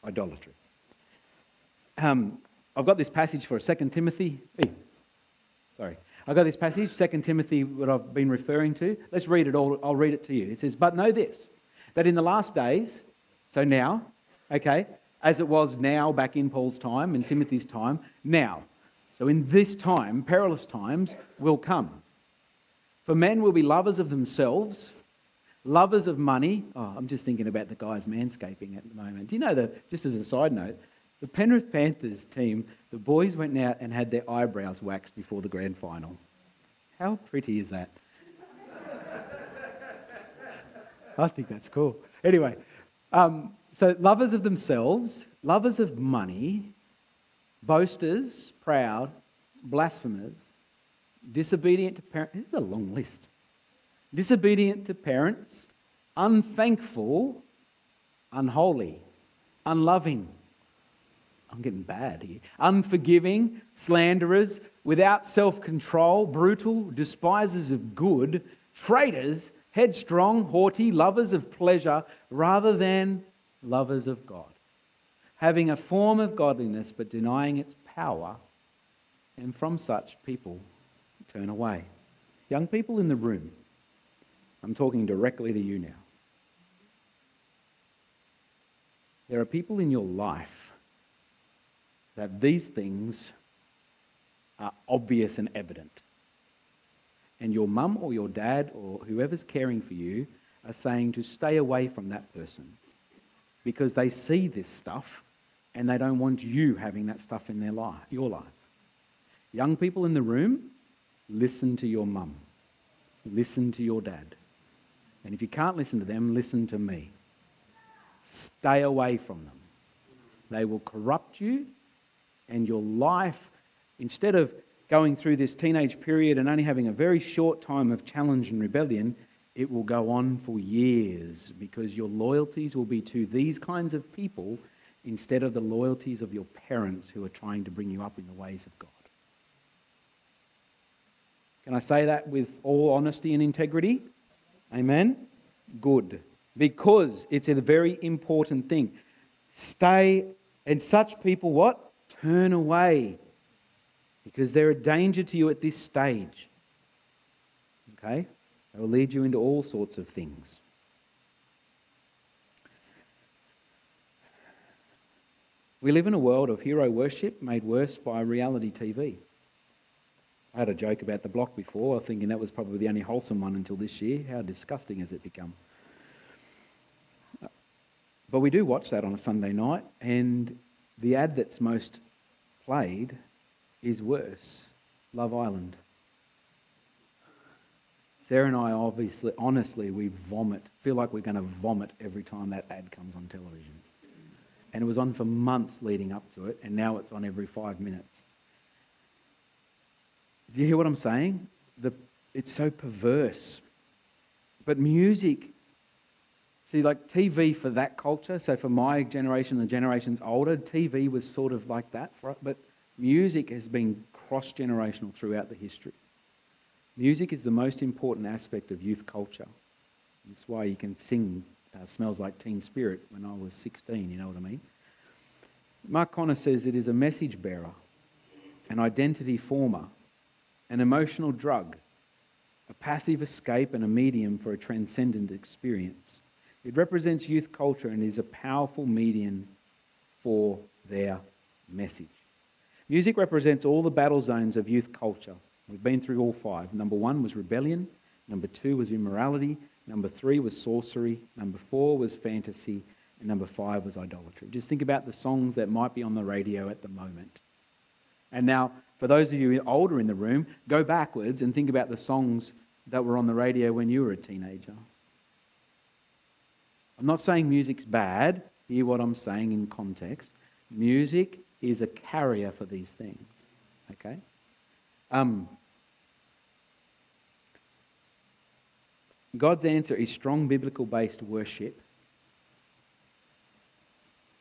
idolatry. Um, I've got this passage for 2 Timothy. Hey, sorry. I've got this passage, 2 Timothy, what I've been referring to. Let's read it all. I'll read it to you. It says, But know this, that in the last days, so now, okay, as it was now back in Paul's time, in Timothy's time, now. So in this time, perilous times will come. For men will be lovers of themselves, lovers of money. Oh, I'm just thinking about the guys manscaping at the moment. Do you know that, just as a side note, the Penrith Panthers team, the boys went out and had their eyebrows waxed before the grand final. How pretty is that? I think that's cool. Anyway, um, so lovers of themselves, lovers of money, boasters, proud, blasphemers, disobedient to parents. This is a long list. Disobedient to parents, unthankful, unholy, unloving. I'm getting bad here. Unforgiving, slanderers, without self control, brutal, despisers of good, traitors, headstrong, haughty, lovers of pleasure rather than lovers of God, having a form of godliness but denying its power, and from such people turn away. Young people in the room, I'm talking directly to you now. There are people in your life that these things are obvious and evident. And your mum or your dad or whoever's caring for you are saying to stay away from that person because they see this stuff and they don't want you having that stuff in their life, your life. Young people in the room, listen to your mum. Listen to your dad. And if you can't listen to them, listen to me. Stay away from them. They will corrupt you, and your life, instead of going through this teenage period and only having a very short time of challenge and rebellion, it will go on for years because your loyalties will be to these kinds of people instead of the loyalties of your parents who are trying to bring you up in the ways of God. Can I say that with all honesty and integrity? Amen? Good because it's a very important thing. Stay, and such people what? Turn away because they're a danger to you at this stage. Okay? They will lead you into all sorts of things. We live in a world of hero worship made worse by reality TV. I had a joke about the block before, thinking that was probably the only wholesome one until this year. How disgusting has it become? But we do watch that on a Sunday night, and the ad that's most played is worse Love Island. Sarah and I obviously, honestly, we vomit, feel like we're going to vomit every time that ad comes on television. And it was on for months leading up to it, and now it's on every five minutes. Do you hear what I'm saying? The, it's so perverse. But music See, like TV for that culture, so for my generation, the generations older, TV was sort of like that. But music has been cross generational throughout the history. Music is the most important aspect of youth culture. That's why you can sing uh, Smells Like Teen Spirit when I was 16, you know what I mean? Mark Conner says it is a message bearer, an identity former, an emotional drug, a passive escape, and a medium for a transcendent experience. It represents youth culture and is a powerful medium for their message. Music represents all the battle zones of youth culture. We've been through all five. Number one was rebellion. Number two was immorality. Number three was sorcery. Number four was fantasy. And number five was idolatry. Just think about the songs that might be on the radio at the moment. And now, for those of you older in the room, go backwards and think about the songs that were on the radio when you were a teenager. I'm not saying music's bad. Hear what I'm saying in context. Music is a carrier for these things. Okay? Um, God's answer is strong biblical based worship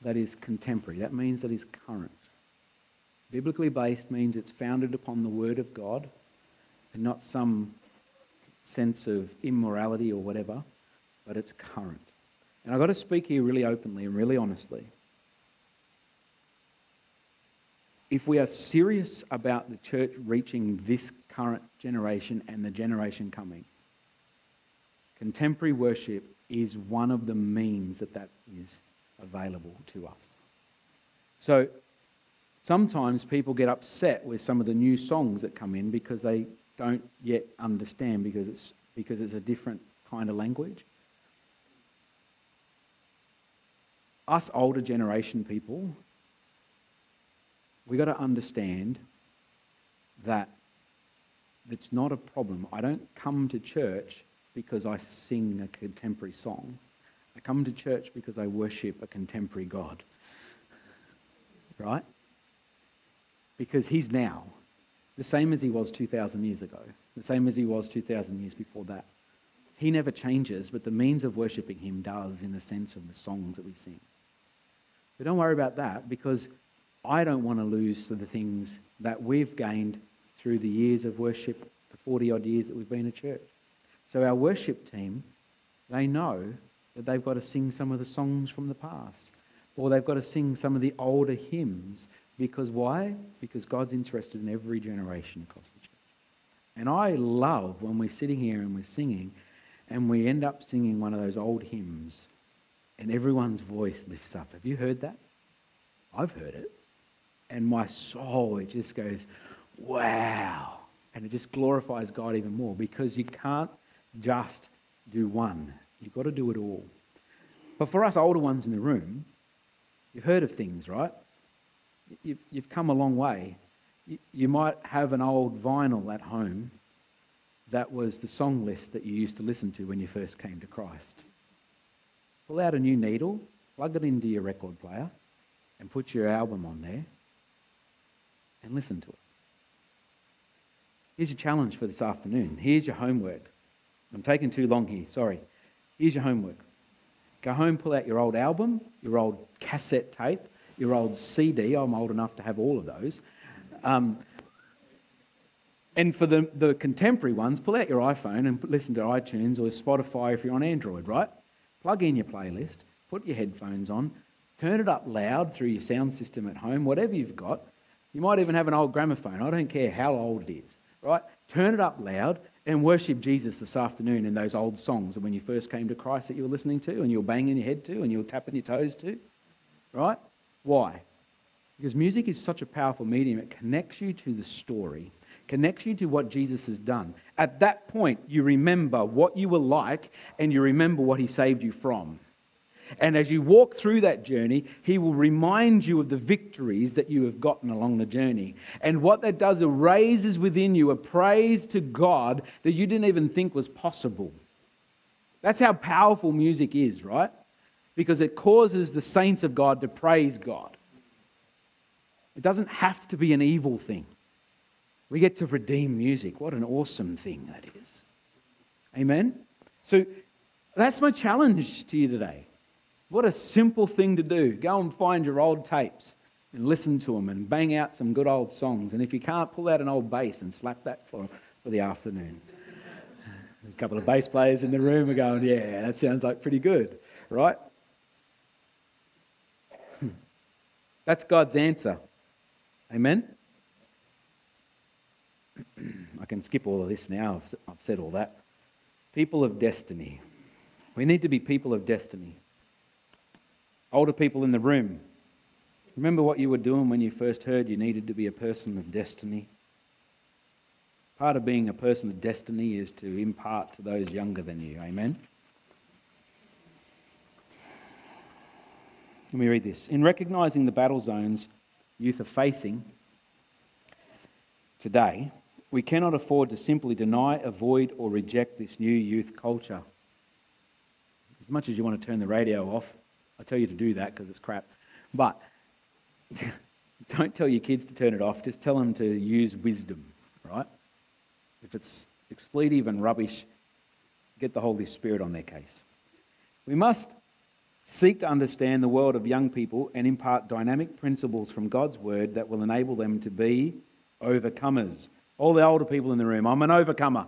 that is contemporary. That means that is current. Biblically based means it's founded upon the Word of God and not some sense of immorality or whatever, but it's current. And I've got to speak here really openly and really honestly. If we are serious about the church reaching this current generation and the generation coming, contemporary worship is one of the means that that is available to us. So sometimes people get upset with some of the new songs that come in because they don't yet understand because it's, because it's a different kind of language. Us older generation people, we've got to understand that it's not a problem. I don't come to church because I sing a contemporary song. I come to church because I worship a contemporary God. Right? Because He's now the same as He was 2,000 years ago, the same as He was 2,000 years before that. He never changes, but the means of worshipping Him does in the sense of the songs that we sing. Don't worry about that because I don't want to lose the things that we've gained through the years of worship, the 40 odd years that we've been a church. So our worship team, they know that they've got to sing some of the songs from the past, or they've got to sing some of the older hymns. Because why? Because God's interested in every generation across the church. And I love when we're sitting here and we're singing, and we end up singing one of those old hymns, and everyone's voice lifts up. Have you heard that? I've heard it. And my soul, it just goes, wow. And it just glorifies God even more because you can't just do one. You've got to do it all. But for us older ones in the room, you've heard of things, right? You've, come a long way. You might have an old vinyl at home that was the song list that you used to listen to when you first came to Christ. Pull out a new needle, plug it into your record player, and put your album on there and listen to it. Here's your challenge for this afternoon. Here's your homework. I'm taking too long here, sorry. Here's your homework. Go home, pull out your old album, your old cassette tape, your old CD. I'm old enough to have all of those. Um, and for the, the contemporary ones, pull out your iPhone and listen to iTunes or Spotify if you're on Android, right? Plug in your playlist, put your headphones on, turn it up loud through your sound system at home, whatever you've got. You might even have an old gramophone. I don't care how old it is, right? Turn it up loud and worship Jesus this afternoon in those old songs when you first came to Christ that you were listening to and you were banging your head to and you were tapping your toes to, right? Why? Because music is such a powerful medium. It connects you to the story, connects you to what Jesus has done. At that point, you remember what you were like and you remember what he saved you from. And as you walk through that journey, He will remind you of the victories that you have gotten along the journey. And what that does, it raises within you a praise to God that you didn't even think was possible. That's how powerful music is, right? Because it causes the saints of God to praise God. It doesn't have to be an evil thing. We get to redeem music. What an awesome thing that is. Amen? So that's my challenge to you today. What a simple thing to do. Go and find your old tapes and listen to them and bang out some good old songs. And if you can't, pull out an old bass and slap that for, for the afternoon. A couple of bass players in the room are going, yeah, that sounds like pretty good, right? That's God's answer. Amen? I can skip all of this now. I've said all that. People of destiny. We need to be people of destiny. Older people in the room, remember what you were doing when you first heard you needed to be a person of destiny? Part of being a person of destiny is to impart to those younger than you. Amen? Let me read this. In recognizing the battle zones youth are facing today, we cannot afford to simply deny, avoid, or reject this new youth culture. As much as you want to turn the radio off, I tell you to do that because it's crap. But don't tell your kids to turn it off. Just tell them to use wisdom, right? If it's expletive and rubbish, get the Holy Spirit on their case. We must seek to understand the world of young people and impart dynamic principles from God's Word that will enable them to be overcomers. All the older people in the room, I'm an overcomer.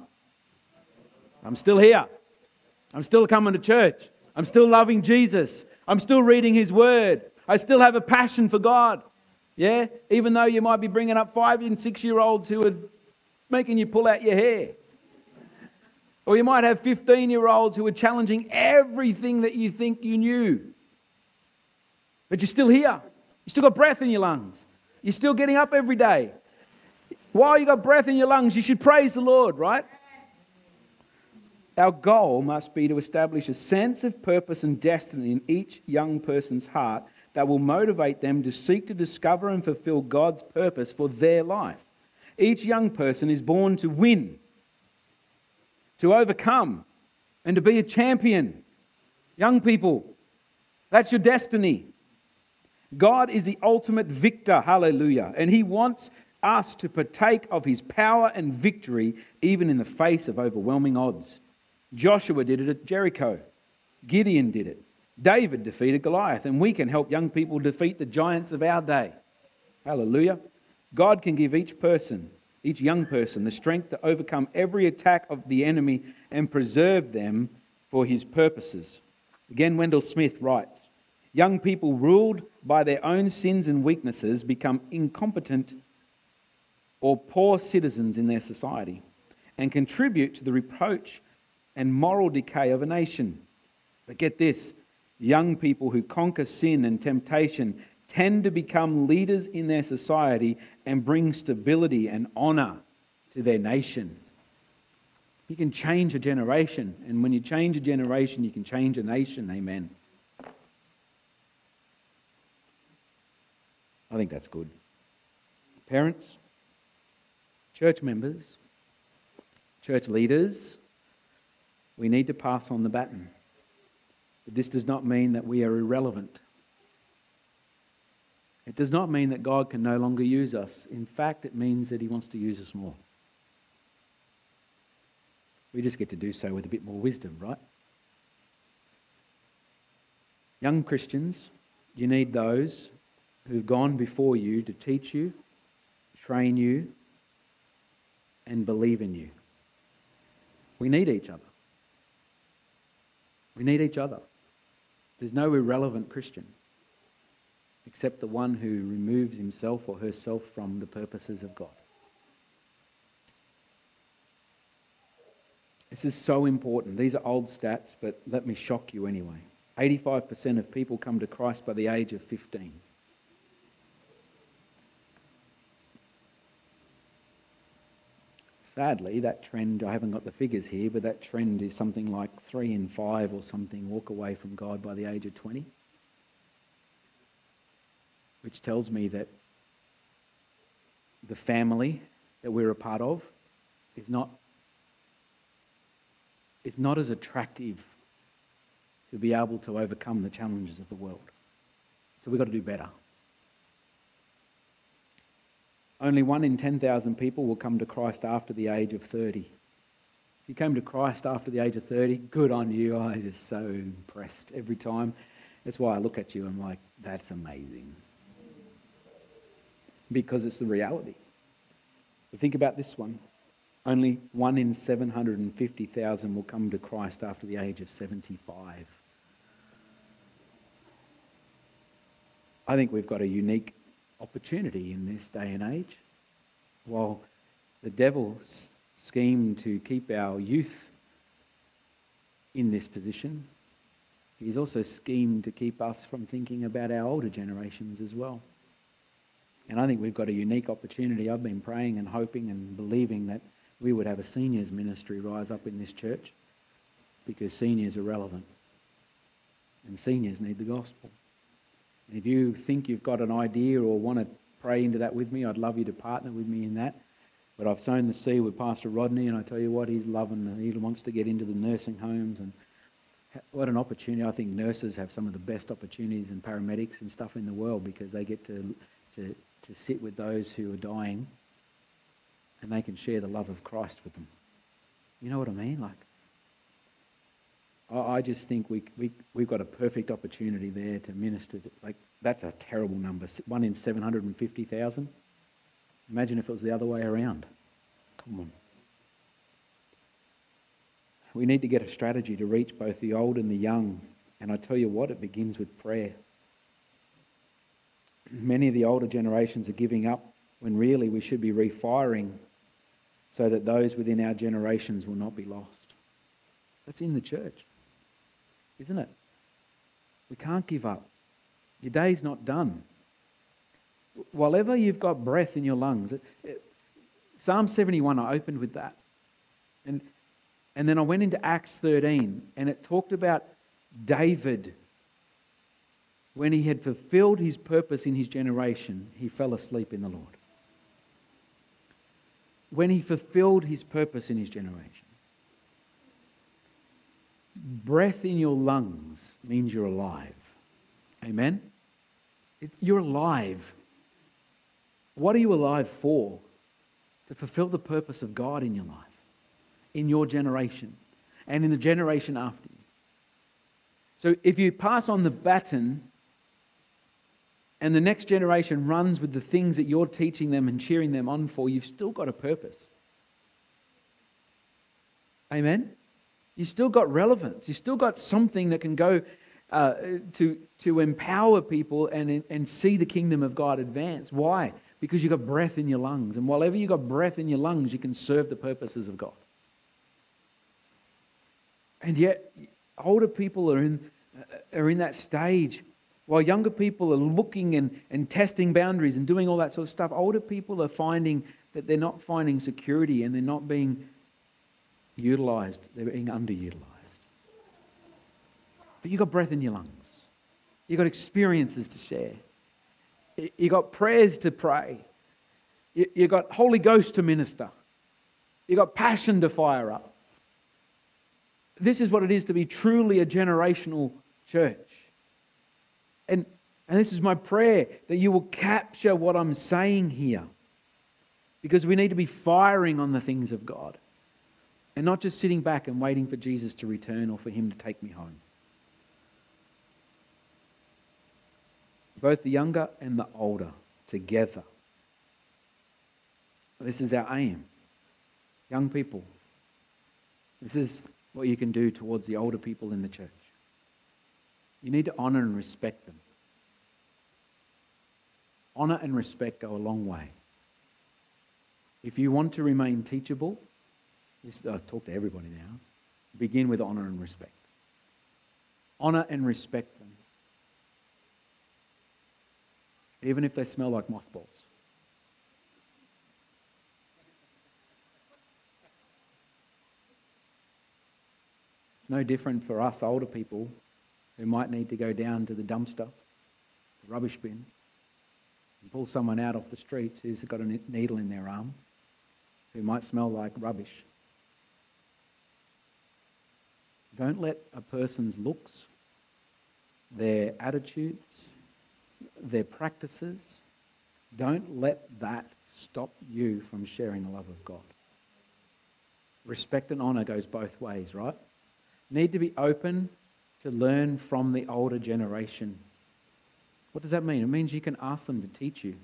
I'm still here. I'm still coming to church. I'm still loving Jesus. I'm still reading His Word. I still have a passion for God. Yeah? Even though you might be bringing up five and six year olds who are making you pull out your hair. Or you might have 15 year olds who are challenging everything that you think you knew. But you're still here. You still got breath in your lungs. You're still getting up every day. While you got breath in your lungs, you should praise the Lord, right? Our goal must be to establish a sense of purpose and destiny in each young person's heart that will motivate them to seek to discover and fulfill God's purpose for their life. Each young person is born to win, to overcome, and to be a champion. Young people, that's your destiny. God is the ultimate victor, hallelujah, and He wants us to partake of His power and victory even in the face of overwhelming odds. Joshua did it at Jericho, Gideon did it, David defeated Goliath, and we can help young people defeat the giants of our day. Hallelujah. God can give each person, each young person, the strength to overcome every attack of the enemy and preserve them for his purposes. Again, Wendell Smith writes Young people ruled by their own sins and weaknesses become incompetent or poor citizens in their society and contribute to the reproach and moral decay of a nation. But get this young people who conquer sin and temptation tend to become leaders in their society and bring stability and honor to their nation. You can change a generation, and when you change a generation, you can change a nation. Amen. I think that's good. Parents, church members, church leaders, we need to pass on the baton. But this does not mean that we are irrelevant. It does not mean that God can no longer use us. In fact, it means that He wants to use us more. We just get to do so with a bit more wisdom, right? Young Christians, you need those who've gone before you to teach you, train you, and believe in you. We need each other. We need each other. There's no irrelevant Christian except the one who removes himself or herself from the purposes of God. This is so important. These are old stats, but let me shock you anyway. 85% of people come to Christ by the age of 15. Sadly, that trend, I haven't got the figures here, but that trend is something like three in five or something walk away from God by the age of 20 which tells me that the family that we're a part of is not, is not as attractive to be able to overcome the challenges of the world. So we've got to do better. Only one in 10,000 people will come to Christ after the age of 30. If you came to Christ after the age of 30, good on you. I'm just so impressed every time. That's why I look at you and I'm like, that's amazing because it's the reality. But think about this one. Only one in 750,000 will come to Christ after the age of 75. I think we've got a unique opportunity in this day and age. While the devil schemed to keep our youth in this position, he's also schemed to keep us from thinking about our older generations as well. And I think we've got a unique opportunity. I've been praying and hoping and believing that we would have a seniors ministry rise up in this church because seniors are relevant. And seniors need the gospel. And if you think you've got an idea or want to pray into that with me, I'd love you to partner with me in that. But I've sown the seed with Pastor Rodney, and I tell you what, he's loving He wants to get into the nursing homes. And what an opportunity. I think nurses have some of the best opportunities and paramedics and stuff in the world because they get to, to to sit with those who are dying and they can share the love of Christ with them. You know what I mean? Like, I, just think we, we, we've got a perfect opportunity there to minister. To, like, that's a terrible number. One in 750,000. Imagine if it was the other way around. Come on. We need to get a strategy to reach both the old and the young. And I tell you what, it begins with prayer many of the older generations are giving up when really we should be refiring so that those within our generations will not be lost. That's in the church, isn't it? We can't give up. Your day's not done. While ever you've got breath in your lungs, it, it, Psalm 71, I opened with that. And, and then I went into Acts 13, and it talked about David when he had fulfilled his purpose in his generation, he fell asleep in the Lord. When he fulfilled his purpose in his generation. Breath in your lungs means you're alive. Amen? It, you're alive. What are you alive for? To fulfill the purpose of God in your life, in your generation, and in the generation after you. So if you pass on the baton and the next generation runs with the things that you're teaching them and cheering them on for, you've still got a purpose. Amen? You've still got relevance. You've still got something that can go uh, to, to empower people and, and see the kingdom of God advance. Why? Because you've got breath in your lungs. And whatever you've got breath in your lungs, you can serve the purposes of God. And yet, older people are in, uh, are in that stage. While younger people are looking and, and testing boundaries and doing all that sort of stuff, older people are finding that they're not finding security and they're not being utilized, they're being underutilized. But you've got breath in your lungs, you've got experiences to share, you've got prayers to pray, you've got Holy Ghost to minister, you've got passion to fire up. This is what it is to be truly a generational church. And, and this is my prayer that you will capture what I'm saying here. Because we need to be firing on the things of God and not just sitting back and waiting for Jesus to return or for him to take me home. Both the younger and the older together. This is our aim. Young people, this is what you can do towards the older people in the church. You need to honor and respect them. Honor and respect go a long way. If you want to remain teachable, this, uh, I talk to everybody now. Begin with honor and respect. Honor and respect them. Even if they smell like mothballs. It's no different for us older people who might need to go down to the dumpster, the rubbish bin, and pull someone out off the streets who's got a needle in their arm, who might smell like rubbish. Don't let a person's looks, their attitudes, their practices, don't let that stop you from sharing the love of God. Respect and honour goes both ways, right? Need to be open to learn from the older generation. What does that mean? It means you can ask them to teach you,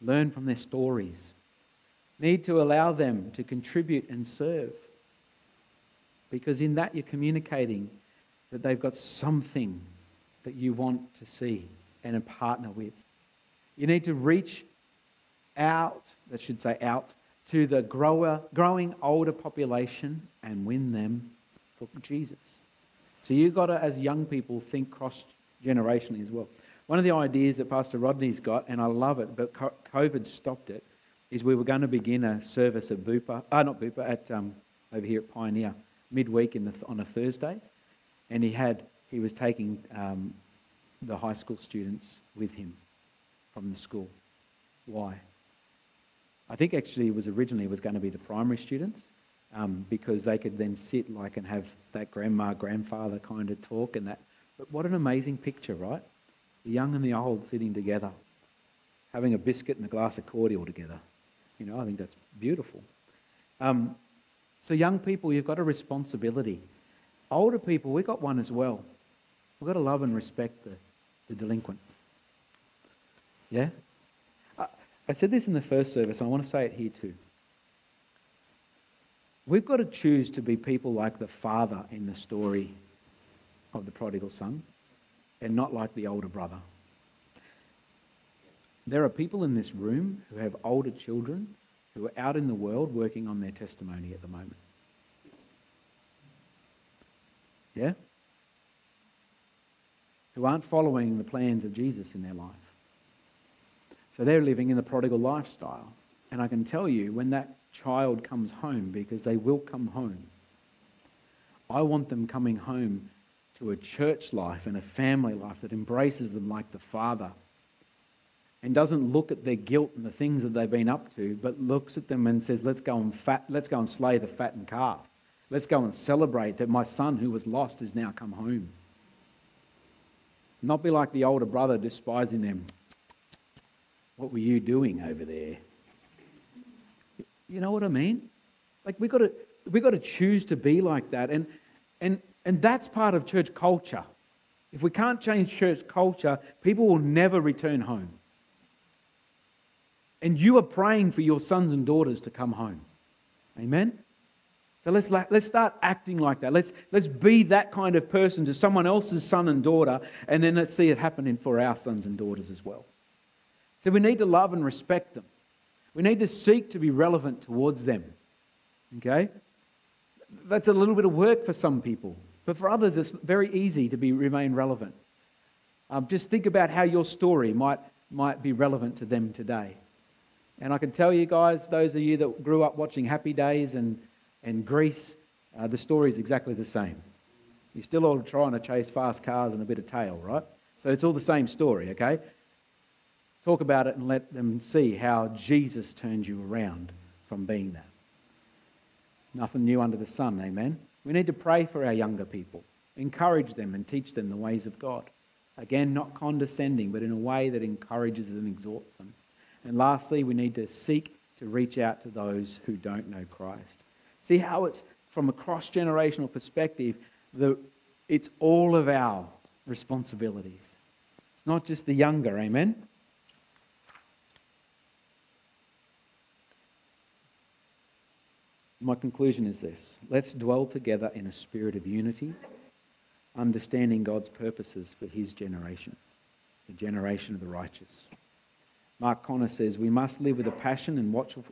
learn from their stories. Need to allow them to contribute and serve because in that you're communicating that they've got something that you want to see and a partner with. You need to reach out, that should say out, to the grower, growing older population and win them for Jesus. So you've got to, as young people, think cross generationally as well. One of the ideas that Pastor Rodney's got, and I love it, but COVID stopped it, is we were going to begin a service at Bupa, uh, not Bupa, at um, over here at Pioneer midweek in the, on a Thursday, and he had he was taking um, the high school students with him from the school. Why? I think actually it was originally it was going to be the primary students um, because they could then sit like and have that grandma grandfather kind of talk and that. But what an amazing picture, right? The young and the old sitting together, having a biscuit and a glass of cordial together. You know, I think that's beautiful. Um, so, young people, you've got a responsibility. Older people, we've got one as well. We've got to love and respect the, the delinquent. Yeah? I, I said this in the first service, I want to say it here too. We've got to choose to be people like the father in the story of the prodigal son and not like the older brother. There are people in this room who have older children who are out in the world working on their testimony at the moment. Yeah? Who aren't following the plans of Jesus in their life. So they're living in the prodigal lifestyle. And I can tell you, when that child comes home, because they will come home, I want them coming home to a church life and a family life that embraces them like the Father and doesn't look at their guilt and the things that they've been up to, but looks at them and says, let's go and, fat, let's go and slay the fattened calf Let's go and celebrate that my son who was lost has now come home. Not be like the older brother despising them. What were you doing over there? You know what I mean? Like we got to we got to choose to be like that, and and and that's part of church culture. If we can't change church culture, people will never return home. And you are praying for your sons and daughters to come home. Amen? So let's, let's start acting like that. Let's, let's be that kind of person to someone else's son and daughter, and then let's see it happening for our sons and daughters as well. So we need to love and respect them. We need to seek to be relevant towards them. Okay? That's a little bit of work for some people. But for others, it's very easy to be, remain relevant. Um, just think about how your story might, might be relevant to them today. And I can tell you guys, those of you that grew up watching Happy Days and, and Grease, uh, the story is exactly the same. You're still all trying to chase fast cars and a bit of tail, right? So it's all the same story, okay? Talk about it and let them see how Jesus turned you around from being that. Nothing new under the sun, amen? We need to pray for our younger people, encourage them and teach them the ways of God. Again, not condescending, but in a way that encourages and exhorts them. And lastly, we need to seek to reach out to those who don't know Christ. See how it's from a cross generational perspective, the, it's all of our responsibilities. It's not just the younger, amen? My conclusion is this let's dwell together in a spirit of unity, understanding God's purposes for his generation, the generation of the righteous. Mark Conner says, We must live with a passion and, watchful,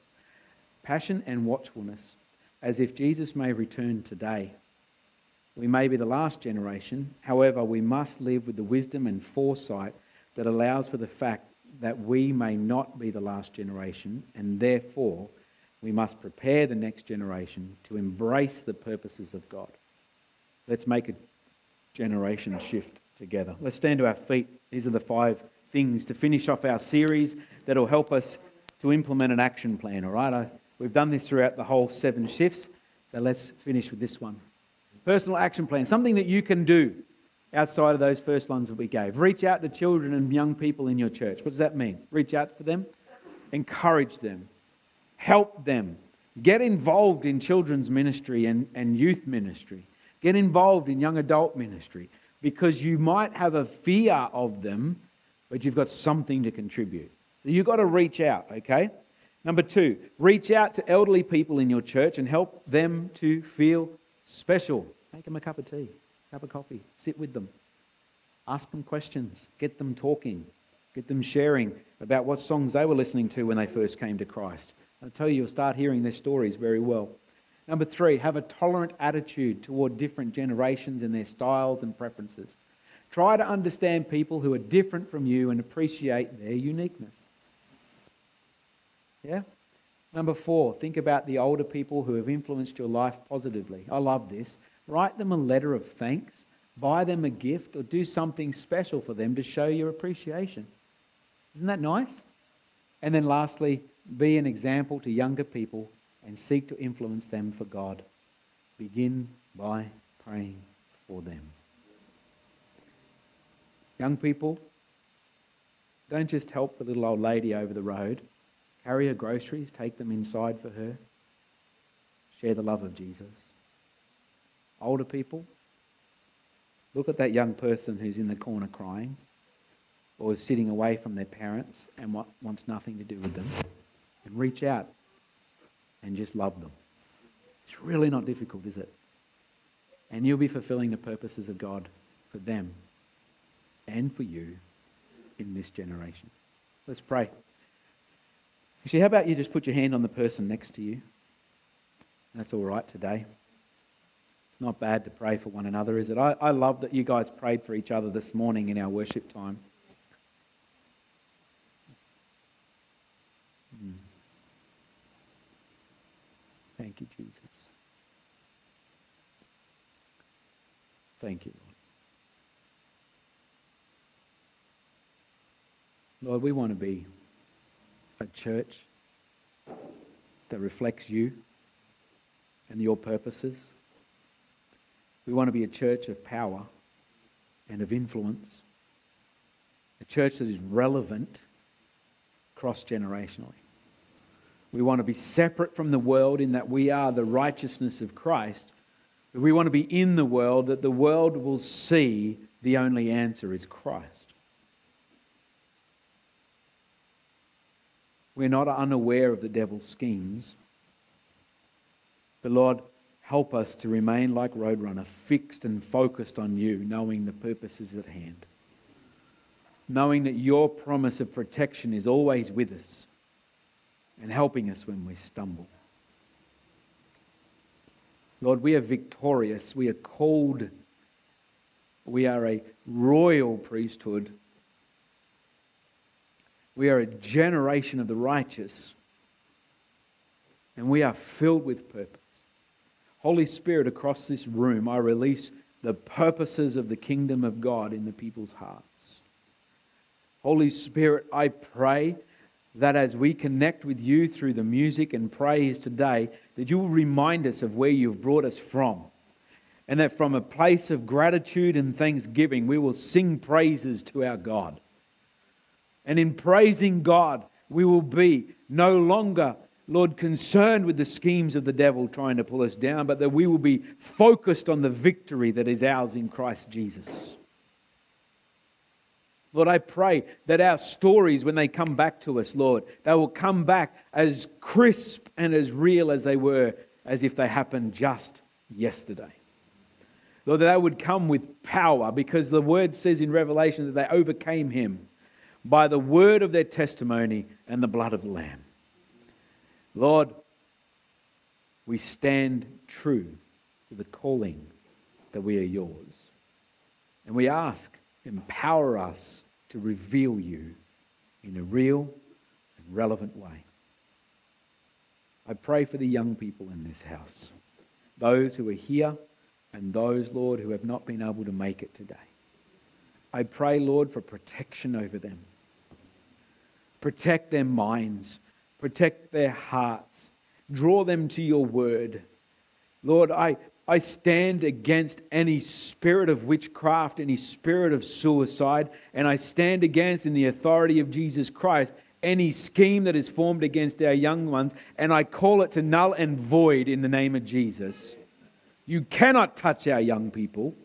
passion and watchfulness as if Jesus may return today. We may be the last generation, however, we must live with the wisdom and foresight that allows for the fact that we may not be the last generation and therefore we must prepare the next generation to embrace the purposes of God. Let's make a generation shift together. Let's stand to our feet. These are the five things to finish off our series that will help us to implement an action plan, all right? I, we've done this throughout the whole seven shifts, so let's finish with this one. Personal action plan, something that you can do outside of those first ones that we gave. Reach out to children and young people in your church. What does that mean? Reach out to them, encourage them, help them. Get involved in children's ministry and, and youth ministry. Get involved in young adult ministry because you might have a fear of them, but you've got something to contribute. So you've got to reach out, okay? Number two, reach out to elderly people in your church and help them to feel special. Make them a cup of tea, cup of coffee, sit with them, ask them questions, get them talking, get them sharing about what songs they were listening to when they first came to Christ. I tell you, you'll start hearing their stories very well. Number three, have a tolerant attitude toward different generations and their styles and preferences. Try to understand people who are different from you and appreciate their uniqueness. Yeah? Number four, think about the older people who have influenced your life positively. I love this. Write them a letter of thanks, buy them a gift, or do something special for them to show your appreciation. Isn't that nice? And then lastly, be an example to younger people and seek to influence them for God. Begin by praying for them. Young people, don't just help the little old lady over the road. Carry her groceries, take them inside for her. Share the love of Jesus. Older people, look at that young person who's in the corner crying or is sitting away from their parents and wants nothing to do with them and reach out and just love them. It's really not difficult, is it? And you'll be fulfilling the purposes of God for them and for you in this generation. Let's pray. Actually, how about you just put your hand on the person next to you? That's all right today. It's not bad to pray for one another, is it? I, I love that you guys prayed for each other this morning in our worship time. Hmm. Thank you, Jesus. Thank you, Lord. Lord, we want to be a church that reflects you and your purposes We want to be a church of power and of influence, a church that is relevant cross generationally. We want to be separate from the world in that we are the righteousness of Christ. We want to be in the world that the world will see the only answer is Christ. We're not unaware of the devil's schemes. But Lord, help us to remain like Roadrunner, fixed and focused on you, knowing the purpose is at hand. Knowing that your promise of protection is always with us and helping us when we stumble. Lord, we are victorious. We are called. We are a royal priesthood. We are a generation of the righteous. And we are filled with purpose. Holy Spirit, across this room, I release the purposes of the kingdom of God in the people's hearts. Holy Spirit, I pray that as we connect with you through the music and praise today, that you will remind us of where you've brought us from. And that from a place of gratitude and thanksgiving, we will sing praises to our God. And in praising God, we will be no longer, Lord, concerned with the schemes of the devil trying to pull us down, but that we will be focused on the victory that is ours in Christ Jesus. Lord, I pray that our stories, when they come back to us, Lord, they will come back as crisp and as real as they were, as if they happened just yesterday. Lord, that they would come with power because the word says in Revelation that they overcame him by the word of their testimony and the blood of the Lamb. Lord, we stand true to the calling that we are yours. And we ask, empower us to reveal you in a real and relevant way. I pray for the young people in this house, those who are here and those, Lord, who have not been able to make it today. I pray, Lord, for protection over them. Protect their minds, protect their hearts, draw them to your word. Lord, I, I stand against any spirit of witchcraft, any spirit of suicide, and I stand against, in the authority of Jesus Christ, any scheme that is formed against our young ones, and I call it to null and void in the name of Jesus. You cannot touch our young people.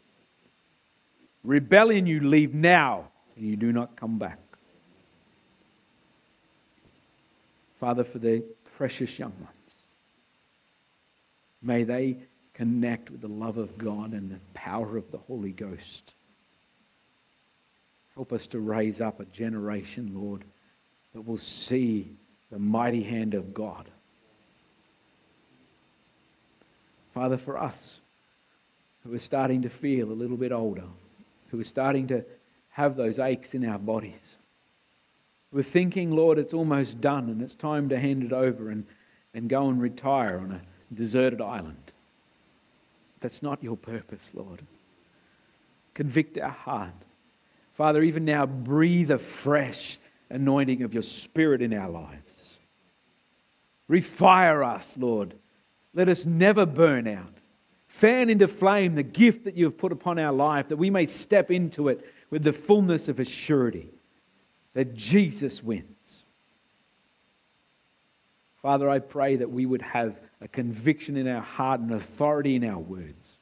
Rebellion, you leave now, and you do not come back. Father, for the precious young ones, may they connect with the love of God and the power of the Holy Ghost. Help us to raise up a generation, Lord, that will see the mighty hand of God. Father, for us who are starting to feel a little bit older, who are starting to have those aches in our bodies, we're thinking, Lord, it's almost done and it's time to hand it over and, and go and retire on a deserted island. That's not your purpose, Lord. Convict our heart. Father, even now, breathe a fresh anointing of your Spirit in our lives. Refire us, Lord. Let us never burn out. Fan into flame the gift that you have put upon our life, that we may step into it with the fullness of assurity that Jesus wins. Father, I pray that we would have a conviction in our heart and authority in our words.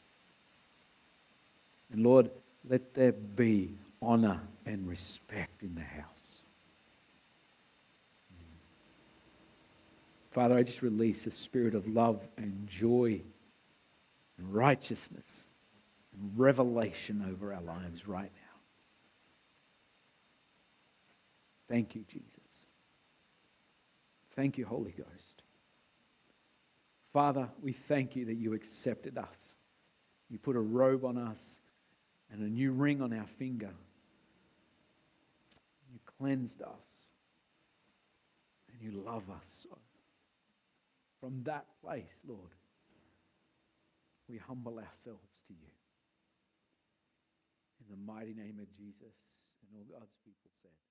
And Lord, let there be honor and respect in the house. Father, I just release a spirit of love and joy and righteousness and revelation over our lives right now. Thank you, Jesus. Thank you, Holy Ghost. Father, we thank you that you accepted us. You put a robe on us and a new ring on our finger. You cleansed us and you love us so. From that place, Lord, we humble ourselves to you. In the mighty name of Jesus and all God's people said.